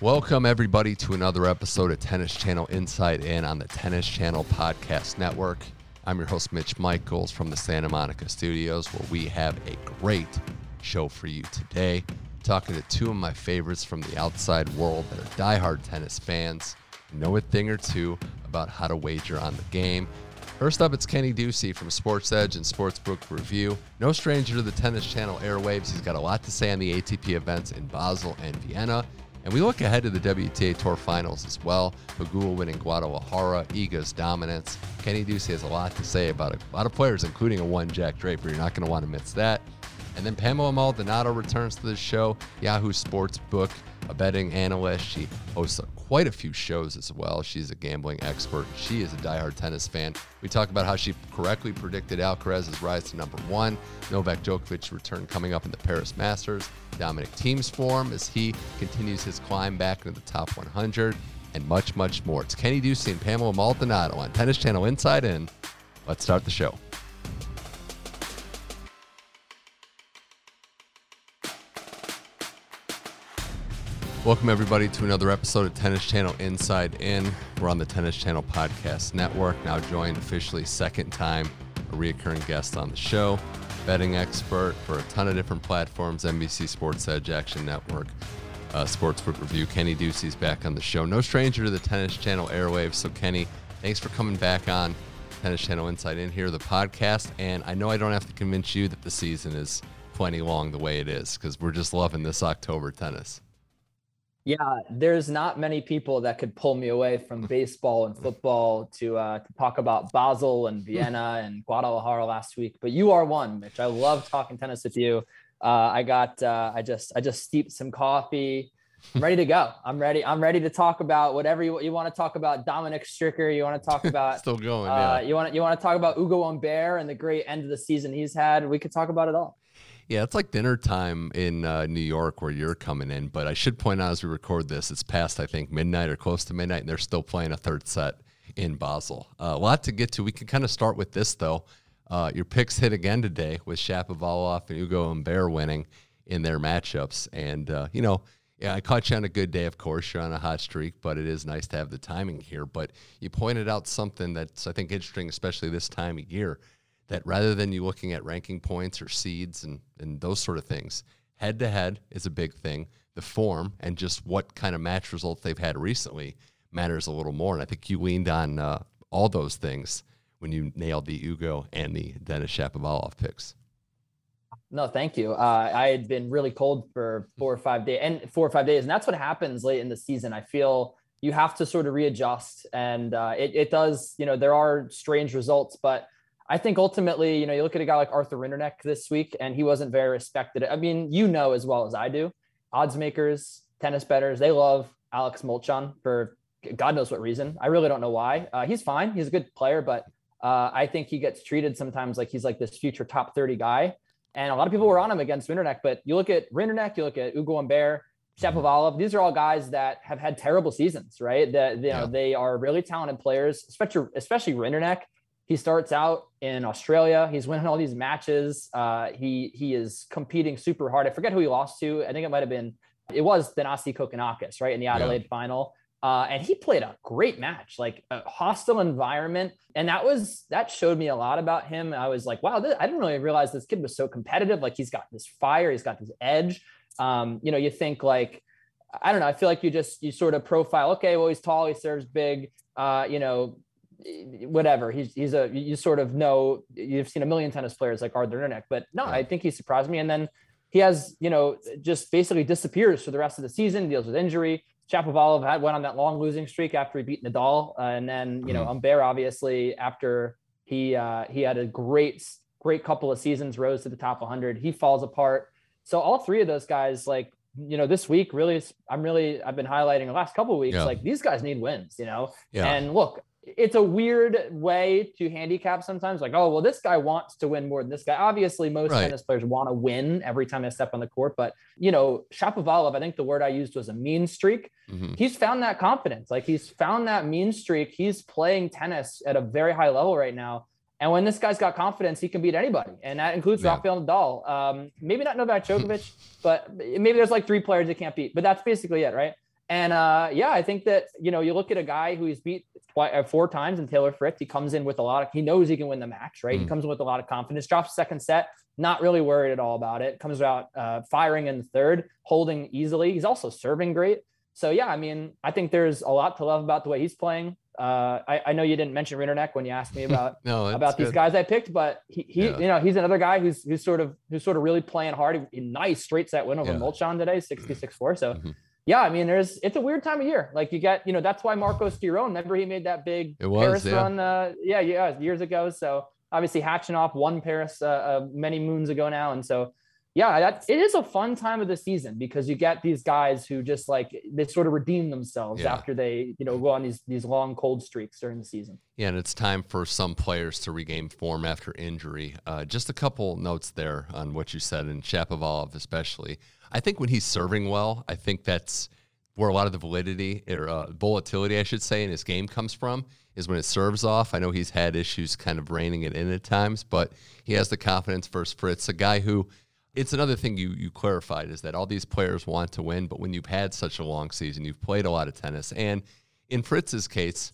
Welcome, everybody, to another episode of Tennis Channel Inside In on the Tennis Channel Podcast Network. I'm your host, Mitch Michaels from the Santa Monica studios, where we have a great show for you today. Talking to two of my favorites from the outside world that are diehard tennis fans, know a thing or two about how to wager on the game. First up, it's Kenny Ducey from Sports Edge and Sportsbook Review. No stranger to the Tennis Channel airwaves. He's got a lot to say on the ATP events in Basel and Vienna. And we look ahead to the WTA Tour Finals as well. Pegula winning Guadalajara, Iga's dominance. Kenny Ducey has a lot to say about a lot of players, including a one Jack Draper. You're not going to want to miss that. And then Pamela Maldonado returns to the show. Yahoo Sports Book, a betting analyst. She hosts quite a few shows as well. She's a gambling expert. She is a diehard tennis fan. We talk about how she correctly predicted Alcaraz's rise to number one, Novak Djokovic's return coming up in the Paris Masters, Dominic Thiem's form as he continues his climb back into the top 100, and much, much more. It's Kenny Ducey and Pamela Maldonado on Tennis Channel Inside In. Let's start the show. Welcome, everybody, to another episode of Tennis Channel Inside In. We're on the Tennis Channel Podcast Network, now joined officially second time, a reoccurring guest on the show, betting expert for a ton of different platforms NBC Sports Edge, Action Network, uh, Sportsbook Review. Kenny Ducey's back on the show. No stranger to the Tennis Channel airwaves. So, Kenny, thanks for coming back on Tennis Channel Inside In here, the podcast. And I know I don't have to convince you that the season is plenty long the way it is because we're just loving this October tennis. Yeah, there's not many people that could pull me away from baseball and football to uh, to talk about Basel and Vienna and Guadalajara last week. But you are one, Mitch. I love talking tennis with you. Uh, I got uh, I just I just steeped some coffee. I'm ready to go. I'm ready. I'm ready to talk about whatever you, you want to talk about. Dominic Stricker. You want to talk about still going. Uh, yeah. You want you want to talk about Ugo Humbert and the great end of the season he's had. We could talk about it all. Yeah, it's like dinner time in uh, New York where you're coming in. But I should point out as we record this, it's past, I think, midnight or close to midnight, and they're still playing a third set in Basel. Uh, a lot to get to. We can kind of start with this, though. Uh, your picks hit again today with Shapovalov and Ugo Humbert winning in their matchups. And, uh, you know, yeah, I caught you on a good day, of course. You're on a hot streak, but it is nice to have the timing here. But you pointed out something that's, I think, interesting, especially this time of year that rather than you looking at ranking points or seeds and, and those sort of things, head to head is a big thing. The form and just what kind of match results they've had recently matters a little more. And I think you leaned on uh, all those things when you nailed the Ugo and the Denis Shapovalov picks. No, thank you. Uh, I had been really cold for four or five days and four or five days. And that's what happens late in the season. I feel you have to sort of readjust and uh, it, it does, you know, there are strange results, but I think ultimately, you know, you look at a guy like Arthur Rinderknech this week, and he wasn't very respected. I mean, you know as well as I do, odds makers, tennis betters, they love Alex Molcan for God knows what reason. I really don't know why. Uh, he's fine. He's a good player, but uh, I think he gets treated sometimes like he's like this future top 30 guy. And a lot of people were on him against Rinderknech, but you look at Rinderknech, you look at Ugo Humbert, Shapovalov. These are all guys that have had terrible seasons, right? That you know yeah. they are really talented players, especially especially Rinderknech he starts out in Australia. He's winning all these matches. Uh, he he is competing super hard. I forget who he lost to. I think it might have been it was Thanasi Kokkinakis, right in the Adelaide yeah. final. Uh, and he played a great match, like a hostile environment, and that was that showed me a lot about him. I was like, wow, this, I didn't really realize this kid was so competitive. Like he's got this fire, he's got this edge. Um, you know, you think like I don't know. I feel like you just you sort of profile. Okay, well he's tall, he serves big. Uh, you know, whatever. He's he's a you sort of know you've seen a million tennis players like Arthur Rinderknech, but no, I think he surprised me. And then he has you know just basically disappears for the rest of the season, deals with injury. Shapovalov had went on that long losing streak after he beat Nadal, uh, and then you know mm-hmm. Humbert obviously after he uh, he had a great great couple of seasons, rose to the top 100. He falls apart. So all three of those guys like you know, this week really, I'm really, I've been highlighting the last couple of weeks, Yeah. like these guys need wins, you know? Yeah. And look, it's a weird way to handicap sometimes like, oh, well, this guy wants to win more than this guy. Obviously, most Right. tennis players want to win every time they step on the court. But, you know, Shapovalov, I think the word I used was a mean streak. Mhm. He's found that confidence. Like he's found that mean streak. He's playing tennis at a very high level right now. And when this guy's got confidence, he can beat anybody. And that includes Yeah. Rafael Nadal. Um, maybe not Novak Djokovic, but maybe there's like three players that can't beat. But that's basically it, right? And uh, yeah, I think that you know you look at a guy who he's beat twi- uh, four times in Taylor Fritz. He comes in with a lot of he knows he can win the match, right? He Mm. comes in with a lot of confidence. Drops second set, not really worried at all about it. Comes out uh, firing in the third, holding easily. He's also serving great. So yeah, I mean, I think there's a lot to love about the way he's playing. Uh, I, I know you didn't mention Rinderknech when you asked me about No, about these good. guys I picked, but he, he Yeah. you know, he's another guy who's who's sort of who's sort of really playing hard. A nice straight set win over Yeah. Molcan today, 66-4. So Mhm. Yeah, I mean, there's it's a weird time of year. Like you get, you know, that's why Marcos Giron, remember he made that big It was, Paris yeah. run, uh, yeah, yeah, years ago. So obviously hatching off one Paris uh, uh, many moons ago now, and so yeah, that it is a fun time of the season because you get these guys who just like they sort of redeem themselves Yeah. after they, you know, go on these these long cold streaks during the season. Yeah, and it's time for some players to regain form after injury. Uh, just a couple notes there on what you said, and Shapovalov especially. I think when he's serving well, I think that's where a lot of the validity or uh, volatility, I should say, in his game comes from. Is when it serves off. I know he's had issues kind of reining it in at times, but he has the confidence versus Fritz, a guy who. It's another thing you you clarified is that all these players want to win, but when you've had such a long season, you've played a lot of tennis, and in Fritz's case,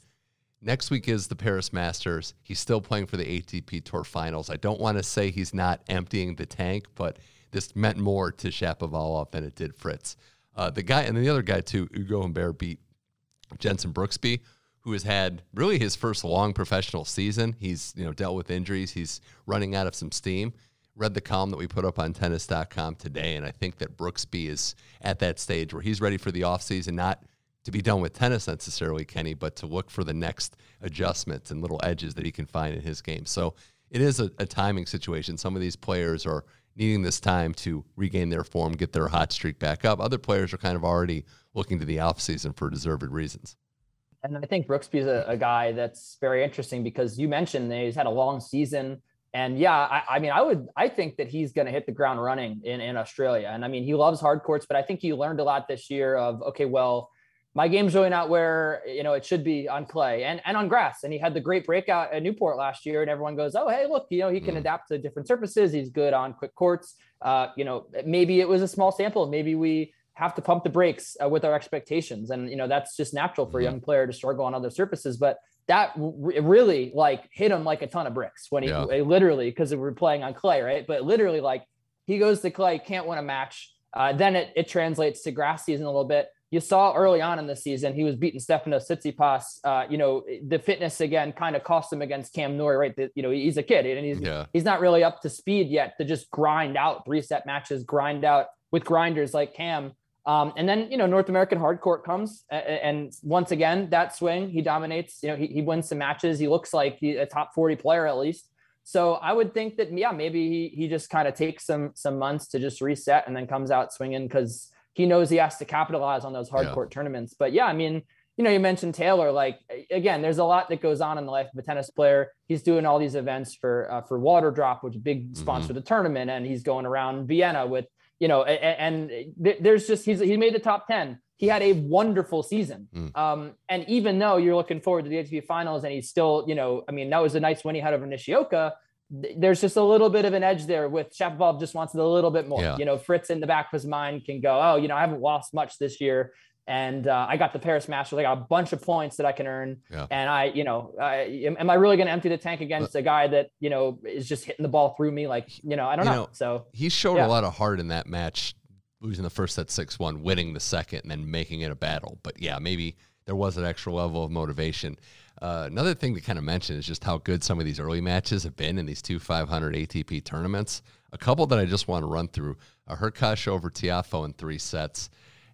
Next week is the Paris Masters. He's still playing for the ATP Tour Finals. I don't want to say he's not emptying the tank, but this meant more to Shapovalov than it did Fritz. Uh, the guy and the other guy too, Ugo Humbert beat Jensen Brooksby, who has had really his first long professional season. He's you know dealt with injuries. He's running out of some steam. Read the column that we put up on tennis.com today, and I think that Brooksby is at that stage where he's ready for the offseason, not to be done with tennis necessarily, Kenny, but to look for the next adjustments and little edges that he can find in his game. So it is a, a timing situation. Some of these players are needing this time to regain their form, get their hot streak back up. Other players are kind of already looking to the offseason for deserved reasons. And I think Brooksby's a, a guy that's very interesting because you mentioned that he's had a long season. And yeah, I, I mean, I would, I think that he's going to hit the ground running in, in Australia. And I mean, he loves hard courts, but I think he learned a lot this year of, okay, well, my game's really not where, you know, it should be on clay and, and on grass. And he had the great breakout at Newport last year and everyone goes, oh, hey, look, you know, he can Mm. adapt to different surfaces. He's good on quick courts. Uh, you know, maybe it was a small sample. Maybe we, have to pump the brakes uh, with our expectations and you know that's just natural for a Mhm. young player to struggle on other surfaces but that re- really like hit him like a ton of bricks when he Yeah. literally because we're playing on clay right but literally like he goes to clay can't win a match uh, then it, it translates to grass season a little bit you saw early on in the season he was beating Stefano Tsitsipas. Uh, you know the fitness again kind of cost him against Cam Norrie, right? The- you know he's a kid and he's Yeah. he's not really up to speed yet to just grind out three set matches, grind out with grinders like Cam. Um, and then, you know, North American hardcourt comes a- a- and once again, that swing, he dominates, you know, he, he wins some matches. He looks like he, a top 40 player at least. So I would think that, yeah, maybe he, he just kind of takes some, some months to just reset and then comes out swinging because he knows he has to capitalize on those Yeah. hardcourt tournaments. But yeah, I mean, you know, you mentioned Taylor. Like again, there's a lot that goes on in the life of a tennis player. He's doing all these events for uh, for Water Drop, which is a big sponsor of the tournament, and he's going around Vienna with you know, a- a- and, there's just he's he made the top ten. He had a wonderful season. Mm. Um, and even though you're looking forward to the ATP finals, and he's still, you know, I mean, that was a nice win he had over Nishioka. Th- There's just a little bit of an edge there with Shapovalov just wants it a little bit more. Yeah. You know, Fritz in the back of his mind can go, oh, you know, I haven't lost much this year, and uh, I got the Paris Masters. I got a bunch of points that I can earn, Yeah. and I, you know, I, am, I really going to empty the tank against a guy that you know is just hitting the ball through me? Like, you know, I don't You know. know, So He showed Yeah. a lot of heart in that match, losing the first set 6 1, winning the second, and then making it a battle. But yeah, maybe there was an extra level of motivation. Uh, another thing to kind of mention is just how good some of these early matches have been in these two 500 ATP tournaments. A couple that I just want to run through a Hurkacz over Tiafoe in three sets,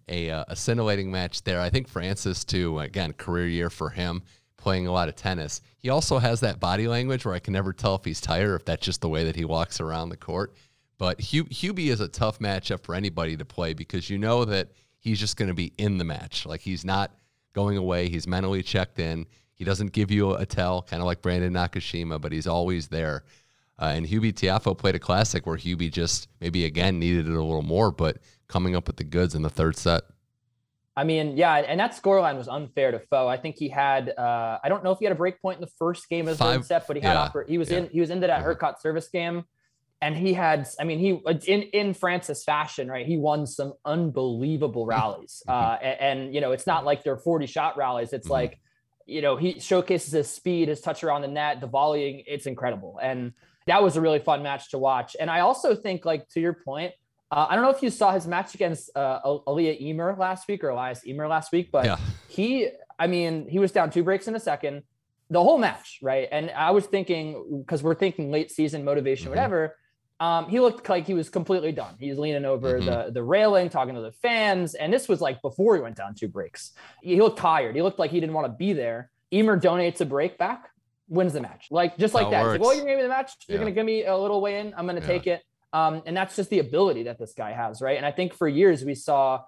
a, uh, scintillating match there. I think Frances, too, again, career year for him, playing a lot of tennis. He also has that body language where I can never tell if he's tired or if that's just the way that he walks around the court But Hub- Hubie is a tough matchup for anybody to play because you know that he's just going to be in the match. Like he's not going away. He's mentally checked in. He doesn't give you a tell, kind of like Brandon Nakashima, but he's always there. Uh, and Hubie Tiafoe played a classic where Hubie just maybe again needed it a little more, but coming up with the goods in the third set. I mean, yeah, and that scoreline was unfair to Foe. I think he had, uh, I don't know if he had a break point in the first game of the Five, third set, but he had, yeah, he was yeah. in, he was into that mm-hmm. Service game, and he had, I mean, he in in Frances fashion, right? He won some unbelievable rallies, uh, and, and, you know, it's not like they're forty shot rallies. It's mm-hmm. like, you know, he showcases his speed, his touch around the net, the volleying. It's incredible, and that was a really fun match to watch. And I also think, like to your point uh, I don't know if you saw his match against uh, Ymer last week or Elias Ymer last week, but yeah. he, I mean, he was down two breaks in a second, the whole match, right? And I was thinking because we're thinking late season motivation, mm-hmm. whatever. Um, he looked like he was completely done. He was leaning over mm-hmm. the the railing, talking to the fans, and this was like before he went down two breaks. He looked tired. He looked like he didn't want to be there. Ymer donates a break back, wins the match, like just like that. that. Like, well, you're gonna give me the match. You're yeah. gonna give me a little way in. I'm gonna yeah. take it. Um, and that's just the ability that this guy has, right? And I think for years we saw,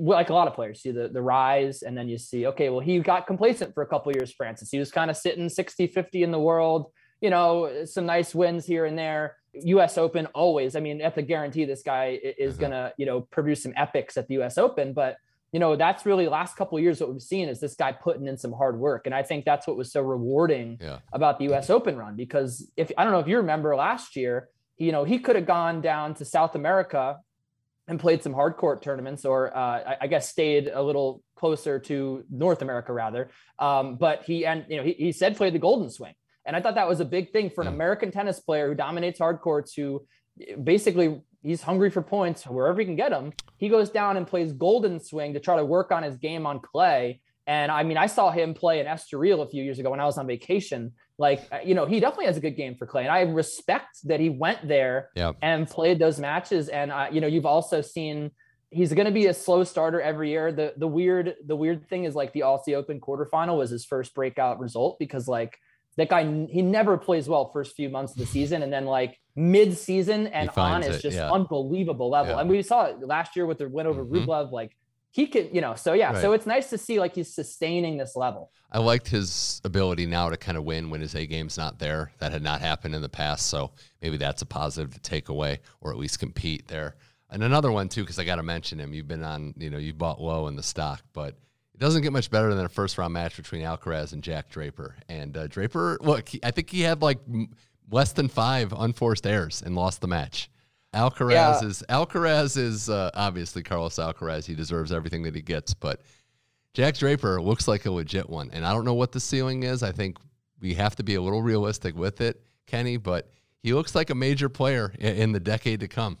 like a lot of players, see the, the rise, and then you see, okay, well, he got complacent for a couple years, Frances. He was kind of sitting 60 50 in the world, you know, some nice wins here and there. US Open always, I mean, at the guarantee this guy is mm-hmm. gonna, you know, produce some epics at the US Open, but you know, that's really last couple years what we've seen is this guy putting in some hard work. And I think that's what was so rewarding yeah. about the US Open run. Because if I don't know if you remember last year, you know, he could have gone down to South America and played some hard court tournaments, or uh, I, I, guess stayed a little closer to North America rather. Um, but he and you know he, he said play the Golden Swing, and I thought that was a big thing for an American tennis player who dominates hard courts, who basically he's hungry for points wherever he can get them. He goes down and plays Golden Swing to try to work on his game on clay. And I mean, I saw him play in Estoril a few years ago when I was on vacation. Like, uh, you know, he definitely has a good game for Clay. And I respect that he went there yep. and played those matches. And, uh, you know, you've also seen he's going to be a slow starter every year. The, the weird, the weird thing is like the Aussie Open quarterfinal was his first breakout result because like that guy, he never plays well first few months of the season. And then like mid season and on is just yeah. unbelievable level. Yeah. And we saw it last year with the win over mm-hmm. Rublev, like, he could, you know, so yeah, right. so it's nice to see like he's sustaining this level. I liked his ability now to kind of win when his A game's not there. That had not happened in the past, so maybe that's a positive to take away or at least compete there. And another one too, because I got to mention him. You've been on, you know, you bought low in the stock, but it doesn't get much better than a first round match between Alcaraz and Jack Draper. And uh, Draper, look, he, I think he had like less than five unforced errors and lost the match. Alcaraz yeah. is Alcaraz is uh, obviously Carlos Alcaraz. He deserves everything that he gets, but Jack Draper looks like a legit one, and I don't know what the ceiling is. I think we have to be a little realistic with it, Kenny. But he looks like a major player in, in the decade to come.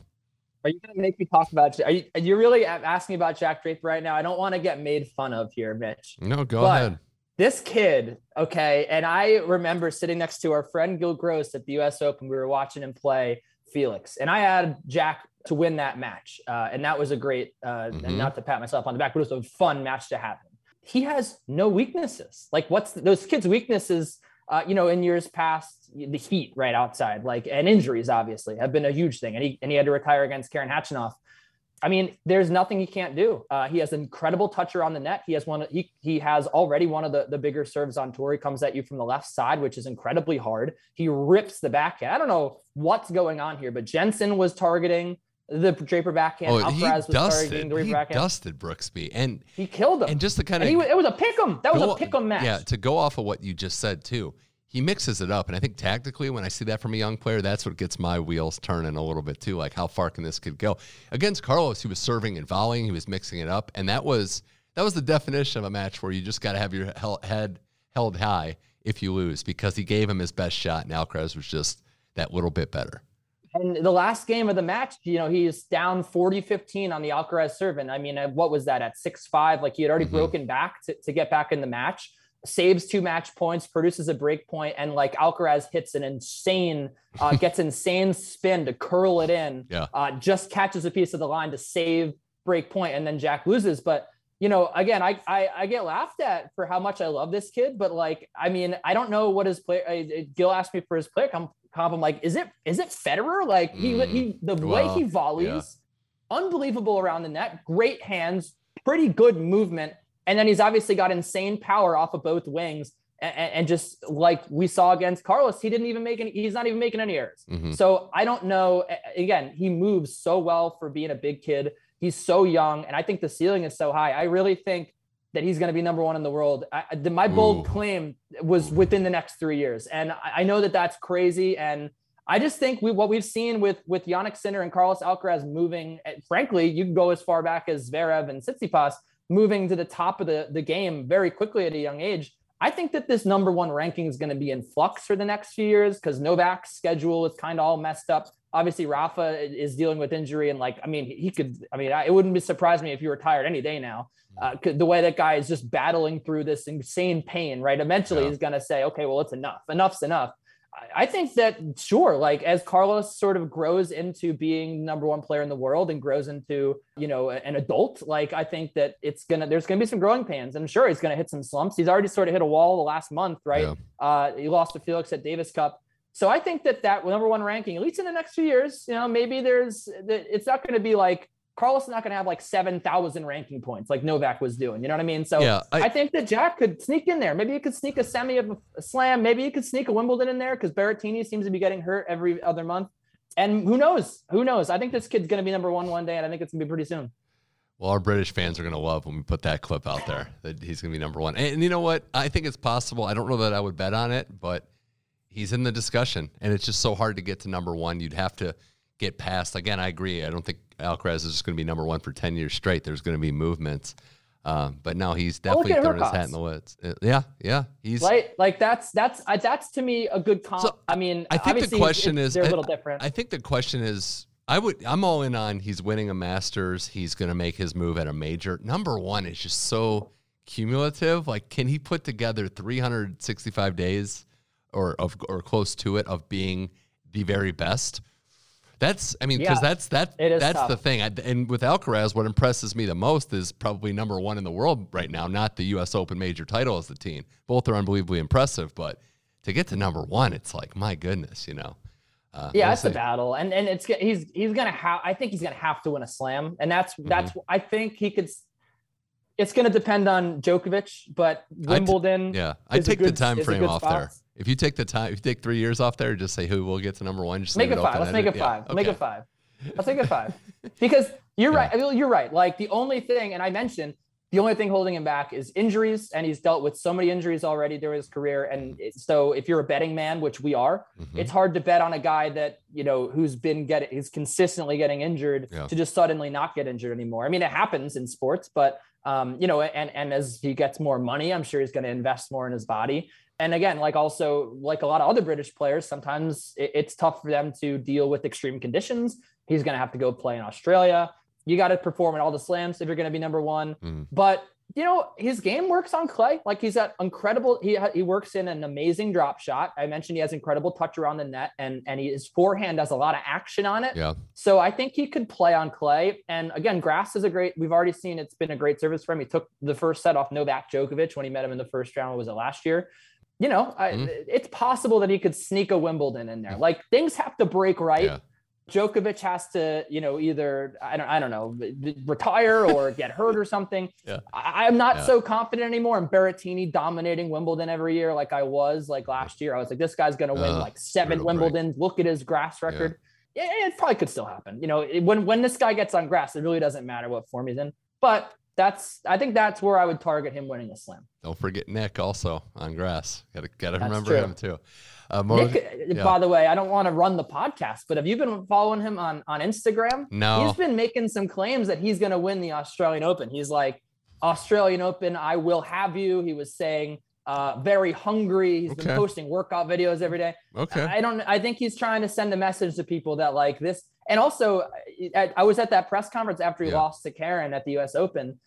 Are you going to make me talk about? Are you, are you really asking about Jack Draper right now? I don't want to get made fun of here, Mitch. No, go but ahead. This kid, okay, and I remember sitting next to our friend Gil Gross at the U.S. Open. We were watching him play Felix. And I had Jack to win that match. Uh, and that was a great, uh, mm-hmm. and not to pat myself on the back, but it was a fun match to have. He has no weaknesses. Like, what's those kids' weaknesses? Uh, you know, in years past, the heat right outside, like, and injuries obviously have been a huge thing. And he, and he had to retire against Karen Khachanov. I mean, there's nothing he can't do. Uh, he has an incredible toucher on the net. He has one. He he has already one of the, the bigger serves on tour. He comes at you from the left side, which is incredibly hard. He rips the backhand. I don't know what's going on here, but Jensen was targeting the Draper backhand. Oh, Alcaraz he was dusted, he backhand. dusted Brooksby, and he killed him. And just the kind of he, it was a pick'em. That was a pick'em match. Yeah, to go off of what you just said too he mixes it up. And I think tactically, when I see that from a young player, that's what gets my wheels turning a little bit too. Like, how far can this kid go? Against Carlos, he was serving and volleying, he was mixing it up. And that was that was the definition of a match where you just got to have your head held high if you lose because he gave him his best shot and Alcaraz was just that little bit better. And the last game of the match, you know, he's down 40 15 on the Alcaraz serve. And I mean, what was that at 6 5? Like he had already mm-hmm. broken back to, to get back in the match saves two match points, produces a break point, and like Alcaraz hits an insane, uh, gets insane spin to curl it in. Yeah. Uh, just catches a piece of the line to save break point, and then Jack loses. But you know, again, I, I, I get laughed at for how much I love this kid, but like, I mean, I don't know what his play. I, Gil asked me for his player comp. I'm like, is it is it Federer? Like he mm, he the well, way he volleys, yeah. unbelievable around the net, great hands, pretty good movement, and then he's obviously got insane power off of both wings. And, and just like we saw against Carlos, he didn't even make any. He's not even making any errors. Mm-hmm. So I don't know. Again, he moves so well for being a big kid. He's so young, and I think the ceiling is so high. I really think that he's going to be number one in the world. I, the, my bold Ooh. claim was within the next three years, and I, I, know that that's crazy. And I just think we, what we've seen with with Jannik Sinner and Carlos Alcaraz moving, eh, frankly, you can go as far back as Zverev and Tsitsipas moving to the top of the the game very quickly at a young age. I think that this number one ranking is going to be in flux for the next few years because Novak's schedule is kind of all messed up. Obviously, Rafa is dealing with injury, and like, I mean, he could. I mean, it wouldn't be surprise me if he retired any day now. Uh, the way that guy is just battling through this insane pain, right? Eventually, yeah. he's going to say, "Okay, well, it's enough. Enough's enough." I think that sure, like as Carlos sort of grows into being number one player in the world and grows into, you know, an adult, like I think that it's gonna there's gonna be some growing pains. And sure, he's gonna hit some slumps. He's already sort of hit a wall the last month, right? Yeah. Uh, he lost to Felix at Davis Cup. So I think that that number one ranking, at least in the next few years, you know, maybe there's it's not going to be like Carlos is not going to have like 7,000 ranking points like Novak was doing. You know what I mean? So yeah, I, I, think that Jack could sneak in there. Maybe he could sneak a semi of a slam. Maybe he could sneak a Wimbledon in there because Berrettini seems to be getting hurt every other month. And who knows? Who knows? I think this kid's going to be number one one day, and I think it's going to be pretty soon. Well, our British fans are going to love when we put that clip out there that he's going to be number one. And, and you know what? I think it's possible. I don't know that I would bet on it, but he's in the discussion, and it's just so hard to get to number one. You'd have to get past. Again, I agree. I don't think Alcaraz is just going to be number one for 10 years straight. There's going to be movements. Um, but no, he's definitely throwing his hat in the woods. Uh, yeah, yeah, he's like like that's that's uh, that's to me a good comp. So, I mean, I think the question is they're a little different. I think the question is, I would I'm all in on he's winning a Masters. He's going to make his move at a major. Number one is just so cumulative. Like, can he put together 365 days or of or close to it of being the very best? That's, I mean, because yeah, that's that that's tough. the thing. I, and with Alcaraz, what impresses me the most is probably number one in the world right now, not the U.S. Open major title as the team. Both are unbelievably impressive, but to get to number one, it's like my goodness, you know. Uh, yeah, it's a battle, and and it's he's he's gonna have. I think he's gonna have to win a slam, and that's mm-hmm. that's. I think he could. It's gonna depend on Djokovic, but Wimbledon. yeah, I take good, the time frame off spot. there. If you take the time, if you take three years off there, just say who will get to number one. Just make it, five. Let's make it five. Yeah. Make it five. Let's make it five. Because you're yeah. right. I mean, you're right. Like the only thing, and I mentioned the only thing holding him back is injuries, and he's dealt with so many injuries already during his career. And so, if you're a betting man, which we are, mm-hmm. it's hard to bet on a guy that you know who's been getting, he's consistently getting injured yeah. to just suddenly not get injured anymore. I mean, it happens in sports, but um, you know, and and as he gets more money, I'm sure he's going to invest more in his body and again, like also like a lot of other British players, sometimes it's tough for them to deal with extreme conditions. He's going to have to go play in Australia. You got to perform in all the slams if you're going to be number one. Mm. But you know his game works on clay. Like he's got incredible. He he works in an amazing drop shot. I mentioned he has incredible touch around the net, and and he, his forehand has a lot of action on it. Yeah. So I think he could play on clay. And again, grass is a great. We've already seen it's been a great service for him. He took the first set off Novak Djokovic when he met him in the first round. Was it last year? You know, mm-hmm. It's possible that he could sneak a Wimbledon in there. Like things have to break right. Yeah. Djokovic has to, you know, either I don't, I don't know, retire or get hurt or something. Yeah. I, am not yeah. so confident anymore. And Berrettini dominating Wimbledon every year, like I was like last year. I was like, this guy's going to win uh, like seven Wimbledons. Break. Look at his grass record. Yeah. yeah. it probably could still happen. You know, when when this guy gets on grass, it really doesn't matter what form he's in. But that's I think that's where I would target him winning a slam. Don't forget Nick also on grass. Got to got to remember true. him too. Uh, Nick, yeah. by the way, I don't want to run the podcast, but have you been following him on on Instagram? No. He's been making some claims that he's going to win the Australian Open. He's like Australian Open, I will have you. He was saying uh, very hungry. He's okay. been posting workout videos every day. Okay. I don't. I think he's trying to send a message to people that like this. And also, I, was at that press conference after he yeah. lost to Karen at the U.S. Open,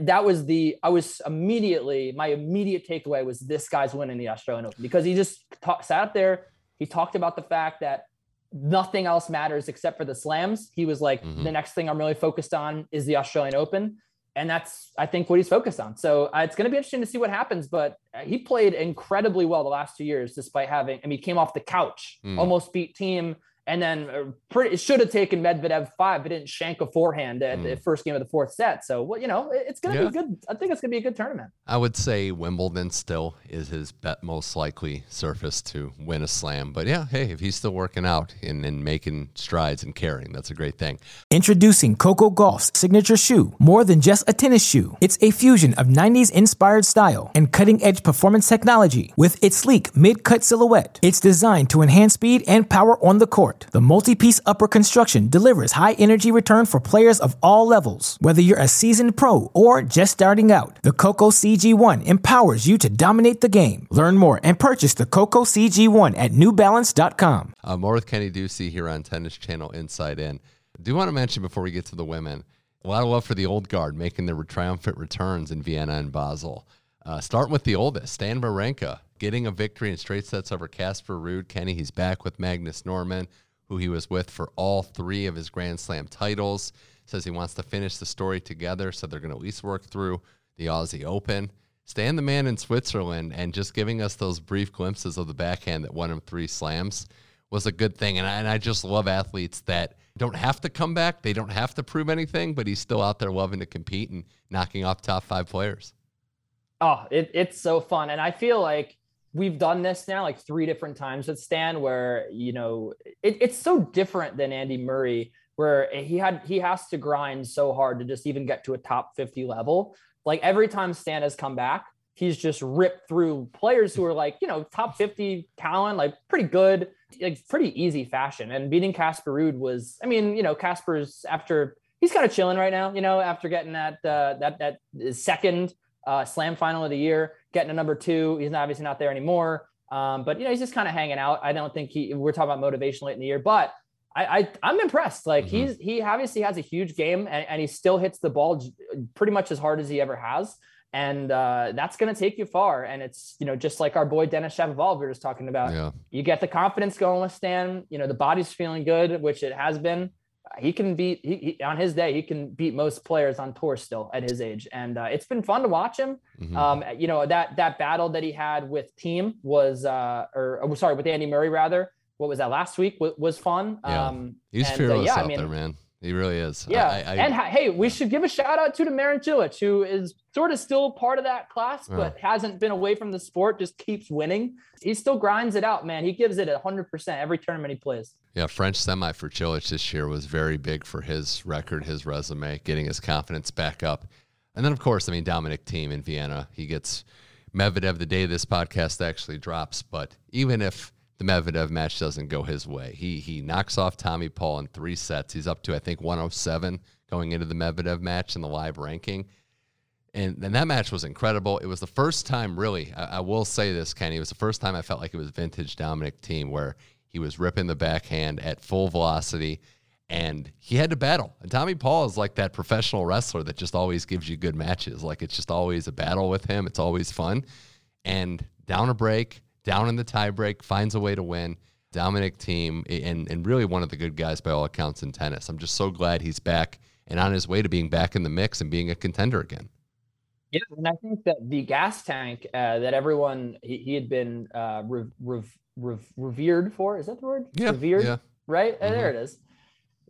that was the I was immediately my immediate takeaway was this guy's winning the Australian Open because he just ta- sat there. He talked about the fact that nothing else matters except for the slams. He was like, mm-hmm. the next thing I'm really focused on is the Australian Open. and that's I think what he's focused on. So uh, it's going to be interesting to see what happens. But uh, he played incredibly well the last two years, despite having. I mean, he came off the couch, mm. almost beat Thiem and then uh, pretty, it should have taken Medvedev five, but didn't shank a forehand at mm. the first game of the fourth set. So, well, you know, it's going to yeah. be good. I think it's going to be a good tournament. I would say Wimbledon still is his bet most likely surface to win a slam. But yeah, hey, if he's still working out and, and making strides and carrying, that's a great thing. Introducing Coco Gauff's signature shoe. More than just a tennis shoe, it's a fusion of 90s inspired style and cutting edge performance technology with its sleek mid cut silhouette. It's designed to enhance speed and power on the court the multi-piece upper construction delivers high energy return for players of all levels. Whether you're a seasoned pro or just starting out, the Coco CG1 empowers you to dominate the game. Learn more and purchase the Coco CG1 at newbalance.com. Uh, more with Kenny Ducey here on Tennis Channel Inside In. I do want to mention before we get to the women, a lot of love for the old guard making their triumphant returns in Vienna and Basel. Uh, starting with the oldest, Stan Wawrinka, getting a victory in straight sets over Casper Ruud. Kenny, he's back with Magnus Norman who he was with for all three of his Grand Slam titles. Says he wants to finish the story together, so they're going to at least work through the Aussie Open. Stan the man in Switzerland and just giving us those brief glimpses of the backhand that won him three slams was a good thing. And I, and I just love athletes that don't have to come back, they don't have to prove anything, but he's still out there loving to compete and knocking off top five players. Oh, it, it's so fun. And I feel like we've done this now like three different times with Stan, where you know it, it's so different than Andy Murray, where he had he has to grind so hard to just even get to a top 50 level. Like every time Stan has come back, he's just ripped through players who are like you know top 50 talent, like pretty good, like pretty easy fashion. And beating Casper Ruud was, I mean, you know, Casper's after he's kind of chilling right now, you know, after getting that uh, that that second uh, slam final of the year, getting a number two. He's obviously not there anymore. Um, but you know, he's just kind of hanging out. I don't think he. We're talking about motivation late in the year, but I, I am impressed. Like mm-hmm. he's he obviously has a huge game, and, and he still hits the ball pretty much as hard as he ever has, and uh, that's going to take you far. And it's you know just like our boy Denis Shapovalov we were just talking about. Yeah. You get the confidence going with Stan. You know the body's feeling good, which it has been he can beat he, he, on his day he can beat most players on tour still at his age and uh, it's been fun to watch him mm-hmm. um, you know that that battle that he had with Thiem was uh or, or, sorry with andy murray rather what was that last week w- was fun yeah. um he's and, fearless uh, yeah, out I mean, there man he really is. Yeah. I, I, and hey, we should give a shout out to the Marin Cilic, who is sort of still part of that class, but uh, hasn't been away from the sport, just keeps winning. He still grinds it out, man. He gives it 100% every tournament he plays. Yeah, French semi for Cilic this year was very big for his record, his resume, getting his confidence back up. And then, of course, I mean, Dominic Thiem in Vienna, he gets Medvedev the day this podcast actually drops. But even if the Medvedev match doesn't go his way. He he knocks off Tommy Paul in three sets. He's up to I think 107 going into the Medvedev match in the live ranking. And, and that match was incredible. It was the first time, really, I, I will say this, Kenny. It was the first time I felt like it was vintage Dominic Thiem where he was ripping the backhand at full velocity and he had to battle. And Tommy Paul is like that professional wrestler that just always gives you good matches. Like it's just always a battle with him. It's always fun. And down a break, down in the tiebreak, finds a way to win. Dominic Thiem and, and really one of the good guys by all accounts in tennis. I'm just so glad he's back and on his way to being back in the mix and being a contender again. Yeah, and I think that the gas tank uh, that everyone he, he had been uh, re, revered for is that the word? Yeah, revered. Yeah. Right mm-hmm. there it is.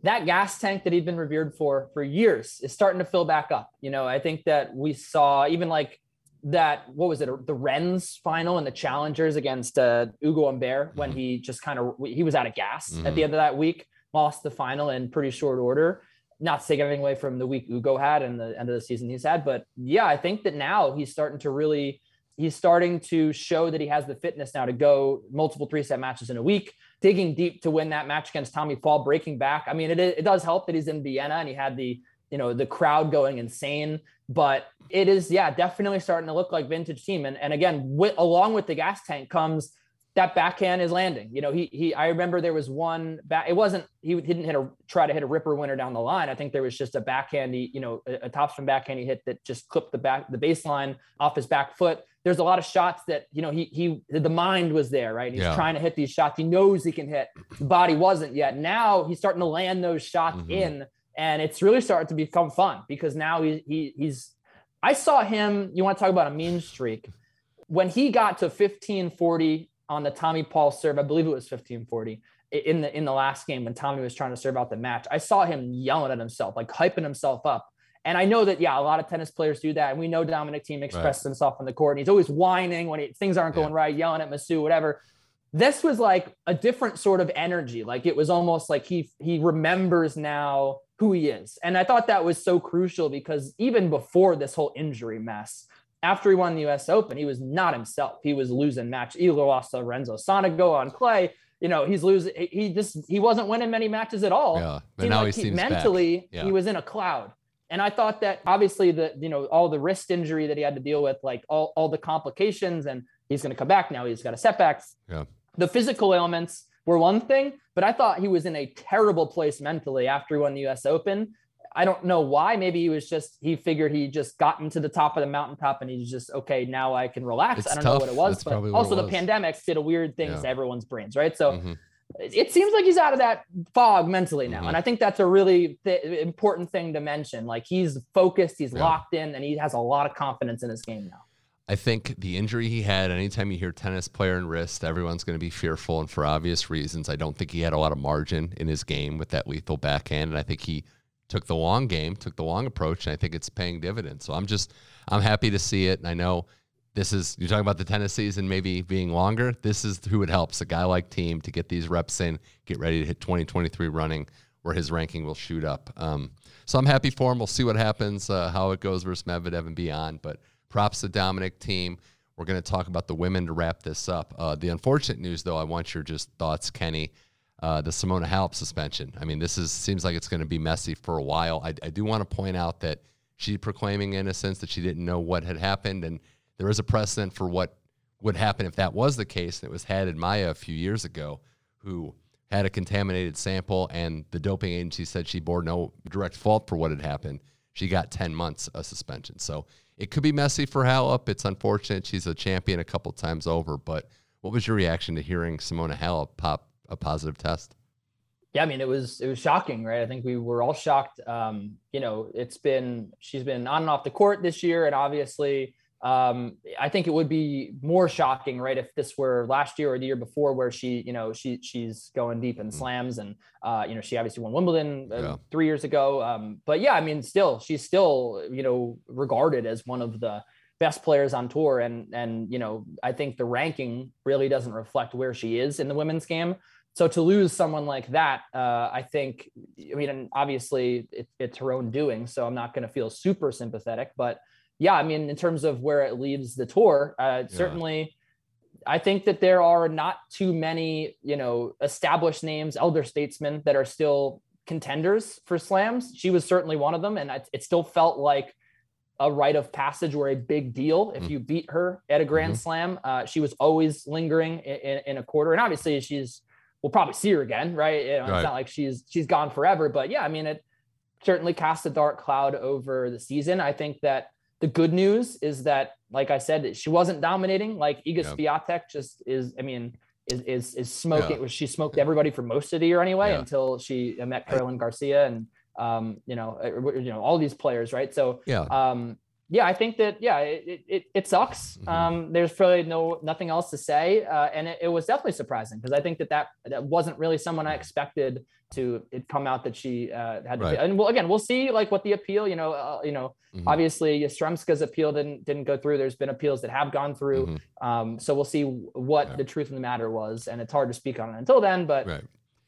That gas tank that he'd been revered for for years is starting to fill back up. You know, I think that we saw even like that what was it the Rennes final and the challengers against uh, Ugo Humbert when mm-hmm. he just kind of he was out of gas mm-hmm. at the end of that week lost the final in pretty short order not to take anything away from the week Ugo had and the end of the season he's had but yeah I think that now he's starting to really he's starting to show that he has the fitness now to go multiple three set matches in a week digging deep to win that match against Tommy Paul breaking back. I mean it, it does help that he's in Vienna and he had the you know the crowd going insane but it is yeah definitely starting to look like vintage Thiem and, and again with, along with the gas tank comes that backhand is landing. You know he he i remember there was one back it wasn't he didn't hit a try to hit a ripper winner down the line. I think there was just a backhand he you know a, a topspin backhand he hit that just clipped the back the baseline off his back foot there's a lot of shots that you know he he the mind was there right he's yeah. trying to hit these shots he knows he can hit the body wasn't yet now he's starting to land those shots mm-hmm. in and it's really started to become fun because now he, he he's. I saw him. You want to talk about a mean streak? When he got to 1540 on the Tommy Paul serve, I believe it was 1540 in the in the last game when Tommy was trying to serve out the match. I saw him yelling at himself, like hyping himself up. And I know that, yeah, a lot of tennis players do that. And we know Dominic Thiem expresses right. himself on the court and he's always whining when he, things aren't going yeah. right, yelling at Massu, whatever. This was like a different sort of energy. Like it was almost like he he remembers now who he is. And I thought that was so crucial because even before this whole injury mess, after he won the US Open, he was not himself. He was losing match. He lost to Lorenzo Sonego on clay. You know, he's losing. He just he wasn't winning many matches at all. Yeah, but now like he, seems mentally yeah. he was in a cloud. And I thought that obviously the you know all the wrist injury that he had to deal with, like all all the complications, and he's going to come back now. He's got a setbacks. Yeah. The physical ailments were one thing, but I thought he was in a terrible place mentally after he won the U.S. Open. I don't know why. Maybe he was just he figured he just gotten to the top of the mountaintop and he's just okay. Now I can relax. It's I don't tough. know what it was, That's but also the was. pandemics did a weird thing yeah. to everyone's brains, right? So. Mm-hmm it seems like he's out of that fog mentally now. Mm-hmm. And I think that's a really th- important thing to mention. Like he's focused, he's Yeah. locked in, and he has a lot of confidence in his game now. I think the injury he had, anytime you hear tennis player and wrist, everyone's going to be fearful and for obvious reasons. I don't think he had a lot of margin in his game with that lethal backhand. And I think he took the long game, took the long approach, and I think it's paying dividends. So I'm just, I'm happy to see it. And I know this is, you're talking about the tennis season maybe being longer. This is who it helps a guy like Thiem to get these reps in, get ready to hit 2023 running where his ranking will shoot up. Um, so I'm happy for him. We'll see what happens, uh, how it goes versus Medvedev and beyond. But props to Dominic Thiem. We're going to talk about the women to wrap this up. Uh, the unfortunate news, though, I want your just thoughts, Kenny. Uh, the Simona Halep suspension. I mean, this is seems like it's going to be messy for a while. I, I do want to point out that she's proclaiming innocence, that she didn't know what had happened, and there is a precedent for what would happen if that was the case. And it was Haddad Maia a few years ago, who had a contaminated sample, and the doping agency said she bore no direct fault for what had happened. She got 10 months of suspension. So it could be messy for Halep. It's unfortunate. She's a champion a couple times over. But what was your reaction to hearing Simona Halep pop a positive test? Yeah, I mean, it was it was shocking, right? I think we were all shocked. Um, you know, it's been she's been on and off the court this year, and obviously, um, I think it would be more shocking, right, if this were last year or the year before, where she, you know, she she's going deep in slams, and uh, you know, she obviously won Wimbledon uh, Yeah. three years ago. Um, but yeah, I mean, still, she's still, you know, regarded as one of the best players on tour, and and you know, I think the ranking really doesn't reflect where she is in the women's game. So to lose someone like that, uh, I think, I mean, and obviously it, it's her own doing, so I'm not going to feel super sympathetic, but yeah, I mean, in terms of where it leaves the tour, uh, certainly, I think that there are not too many, you know, established names, elder statesmen that are still contenders for slams. She was certainly one of them, and it, it still felt like a rite of passage or a big deal if Mm. you beat her at a Grand Mhm. Slam. Uh, she was always lingering in, in, in a quarter, and obviously she's. We'll probably see her again, right? You know, Right. It's not like she's she's gone forever, but yeah, I mean, it certainly casts a dark cloud over the season. I think that the good news is that, like I said, she wasn't dominating. Like Iga Yeah. Swiatek just is. I mean, is is is smoking. She smoked everybody for most of the year anyway, Yeah. until she met Caroline Garcia and um, you know, uh, you know, all these players, right? So Yeah. um, yeah, I think that yeah, it it, it sucks. Mhm. Um, there's really no nothing else to say, uh, and it, it was definitely surprising because I think that, that that wasn't really someone I expected to it come out that she uh, had. To, and well, again, we'll see like what the appeal. You know, uh, you know, Mhm. obviously Ystremska's appeal didn't didn't go through. There's been appeals that have gone through. Mhm. Um, so we'll see what Yeah. the truth of the matter was, and it's hard to speak on it until then. But Right.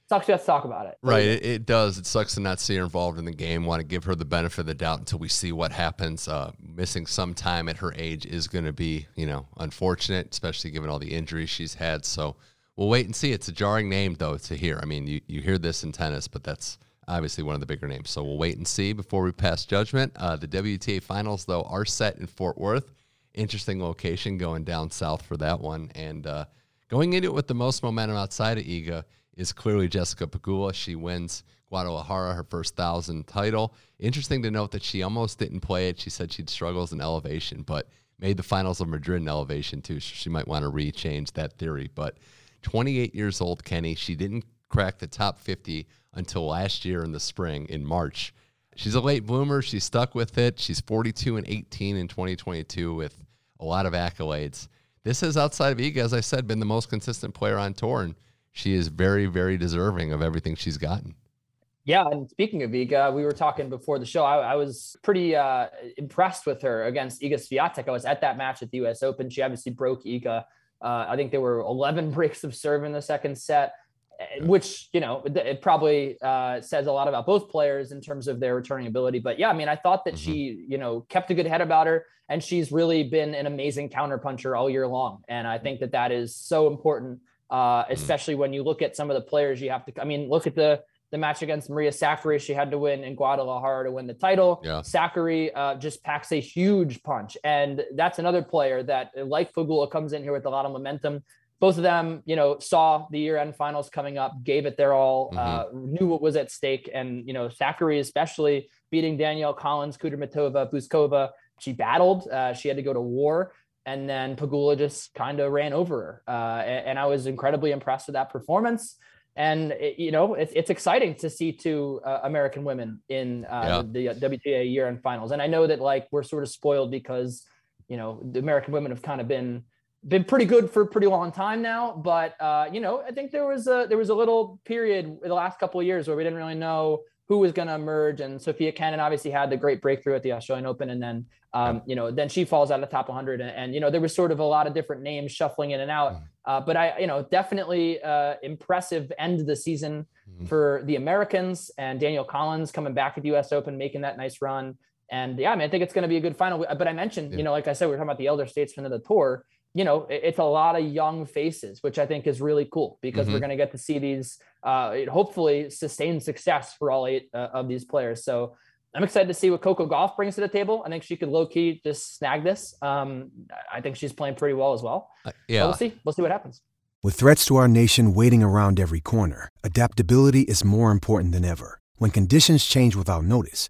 Sucks we have to talk about it. Right, it, it does. It sucks to not see her involved in the game. Want to give her the benefit of the doubt until we see what happens. Uh, missing some time at her age is going to be, you know, unfortunate, especially given all the injuries she's had. So we'll wait and see. It's a jarring name, though, to hear. I mean, you, you hear this in tennis, but that's obviously one of the bigger names. So we'll wait and see before we pass judgment. Uh, the WTA finals, though, are set in Fort Worth. Interesting location going down south for that one. And uh, going into it with the most momentum outside of Iga is clearly Jessica Pegula. She wins Guadalajara, her first thousand title. Interesting to note that she almost didn't play it. She said she'd struggles in elevation, but made the finals of Madrid in elevation too. So she might want to rechange that theory. But 28 years old, Kenny, she didn't crack the top 50 until last year in the spring in March. She's a late bloomer. She's stuck with it. She's 42 and 18 in 2022 with a lot of accolades. This has, outside of Iga, as I said, been the most consistent player on tour, and she is very, very deserving of everything she's gotten. Yeah, and speaking of Iga, we were talking before the show. I, I was pretty uh, impressed with her against Iga Swiatek. I was at that match at the U.S. Open. She obviously broke Iga. Uh, I think there were 11 breaks of serve in the second set which you know it probably uh, says a lot about both players in terms of their returning ability. But yeah, I mean, I thought that mm-hmm. she you know kept a good head about her, and she's really been an amazing counterpuncher all year long. And I think that that is so important, uh, mm-hmm. especially when you look at some of the players you have to. I mean, look at the the match against Maria Sakkari. She had to win in Guadalajara to win the title. Yeah. Sakkari uh, just packs a huge punch. And that's another player that, like Pegula, comes in here with a lot of momentum both of them, you know, saw the year-end finals coming up, gave it their all, mm-hmm. uh, knew what was at stake, and you know, Sakkari especially beating Danielle Collins, Kudermetova, Bouzkova. She battled. Uh, she had to go to war, and then Pegula just kind of ran over her. Uh, and, and, I was incredibly impressed with that performance. And it, you know, it's, it's exciting to see two uh, American women in uh, yeah. the, the WTA year-end finals. And I know that like we're sort of spoiled because you know the American women have kind of been been pretty good for a pretty long time now. But uh, you know, I think there was a there was a little period in the last couple of years where we didn't really know who was going to emerge. And Sofia Kenin obviously had the great breakthrough at the Australian Open, and then um, you know then she falls out of the top 100, and, and, you know there was sort of a lot of different names shuffling in and out. Mm. Uh, but I you know definitely uh, impressive end of the season mm-hmm. for the Americans and Danielle Collins coming back at the U.S. Open, making that nice run. And yeah, I mean, I think it's going to be a good final. But I mentioned, yeah. you know, like I said, we are talking about the elder statesmen of the tour you know, it's a lot of young faces, which I think is really cool because mm-hmm. we're going to get to see these, uh, hopefully, sustained success for all eight uh, of these players. So I'm excited to see what Coco Gauff brings to the table. I think she could low key just snag this. Um, I think she's playing pretty well as well. Uh, yeah, we'll see. We'll see what happens. With threats to our nation waiting around every corner, adaptability is more important than ever. When conditions change without notice,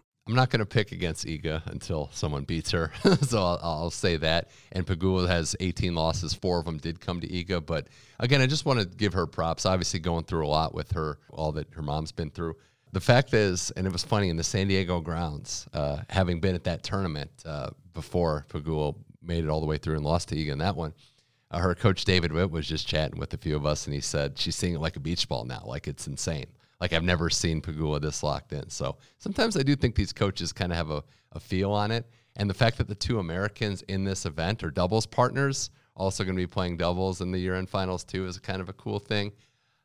I'm not going to pick against Iga until someone beats her. so I'll, I'll, say that. And Pegula has 18 losses. Four of them did come to Iga. But again, I just want to give her props. Obviously, going through a lot with her, all that her mom's been through. The fact is, and it was funny in the San Diego grounds, uh, having been at that tournament uh, before Pegula made it all the way through and lost to Iga in that one. Uh, her coach David Witt was just chatting with a few of us, and he said she's seeing it like a beach ball now, like it's insane. Like I've never seen Pegula this locked in. So sometimes I do think these coaches kind of have a, a feel on it. And the fact that the two Americans in this event are doubles partners, also going to be playing doubles in the year end finals too, is kind of a cool thing.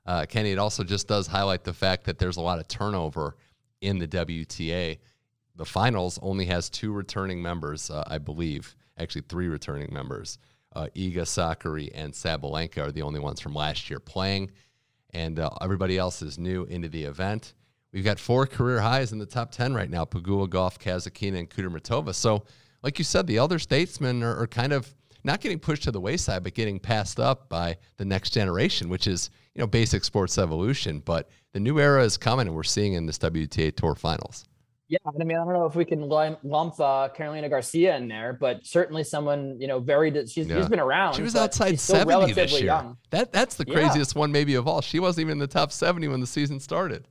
Uh, Kenny, it also just does highlight the fact that there's a lot of turnover in the WTA. The finals only has two returning members, uh, I believe, actually three returning members. Uh, Iga, Sakkari, and Sabalenka are the only ones from last year playing and uh, everybody else is new into the event. We've got four career highs in the top 10 right now Pegula, Gauff, Kasatkina, and Kudermetova. So, like you said, the elder statesmen are, are, kind of not getting pushed to the wayside, but getting passed up by the next generation, which is, you know, basic sports evolution. But the new era is coming, and we're seeing in this WTA Tour Finals. Yeah, I mean, I don't know if we can lump uh, Carolina Garcia in there, but certainly someone you know very. She's, yeah. she's been around. She was outside seventy this year. Young. That that's the craziest yeah. one maybe of all. She wasn't even in the top seventy when the season started.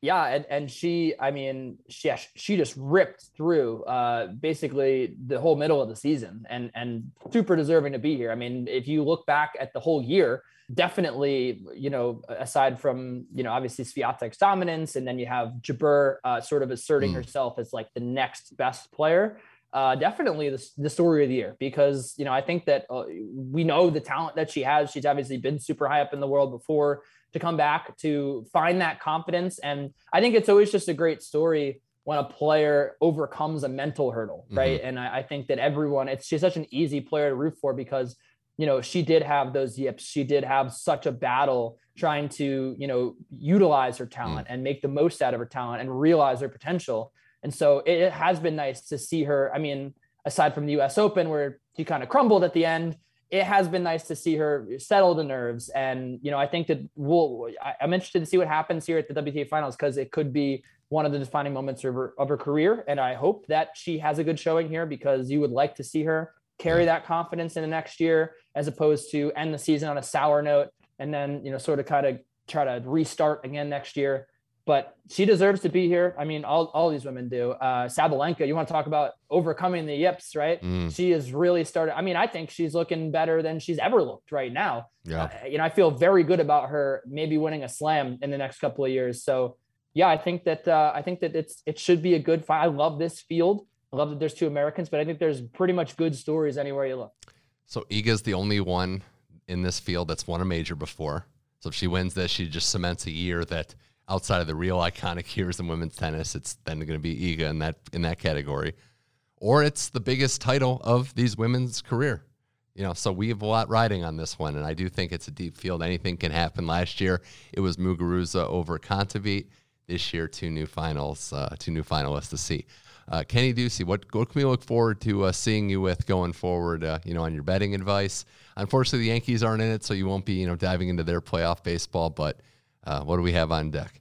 Yeah, and, and she, I mean, she she just ripped through uh, basically the whole middle of the season, and and super deserving to be here. I mean, if you look back at the whole year, definitely, you know, aside from, you know, obviously Swiatek's dominance, and then you have Jabeur uh, sort of asserting mm. herself as like the next best player. Uh, definitely the, the story of the year because you know I think that uh, we know the talent that she has. She's obviously been super high up in the world before to come back to find that confidence, and I think it's always just a great story when a player overcomes a mental hurdle, right? Mm-hmm. And I, I, think that everyone, it's she's such an easy player to root for because you know, she did have those yips. She did have such a battle trying to, you know, utilize her talent mm. and make the most out of her talent and realize her potential. And so it has been nice to see her. I mean, aside from the US Open where she kind of crumbled at the end, it has been nice to see her settle the nerves. And, you know, I think that we'll, I, am interested to see what happens here at the WTA finals because it could be one of the defining moments of her, of her career. And I hope that she has a good showing here because you would like to see her carry that confidence in the next year as opposed to end the season on a sour note and then, you know, sort of kind of try to restart again next year but she deserves to be here. I mean, all, all these women do. Uh, Sabalenka, you want to talk about overcoming the yips, right? Mm. She is really started. I mean, I think she's looking better than she's ever looked right now. Yeah. Uh, you know, I feel very good about her maybe winning a slam in the next couple of years. So, yeah, I think that uh, I think that it's it should be a good fight. I love this field. I love that there's two Americans, but I think there's pretty much good stories anywhere you look. So Iga's the only one in this field that's won a major before. So if she wins this, she just cements a year that outside of the real iconic years in women's tennis, it's then going to be Iga in that in that category, or it's the biggest title of these women's career. You know, so we have a lot riding on this one, and I do think it's a deep field. Anything can happen. Last year, it was Muguruza over Kontaveit. This year, two new finals, uh, two new finalists to see. Uh, Kenny Ducey, what, what can we look forward to uh, seeing you with going forward? Uh, you know, on your betting advice. Unfortunately, the Yankees aren't in it, so you won't be you know diving into their playoff baseball. But uh, what do we have on deck?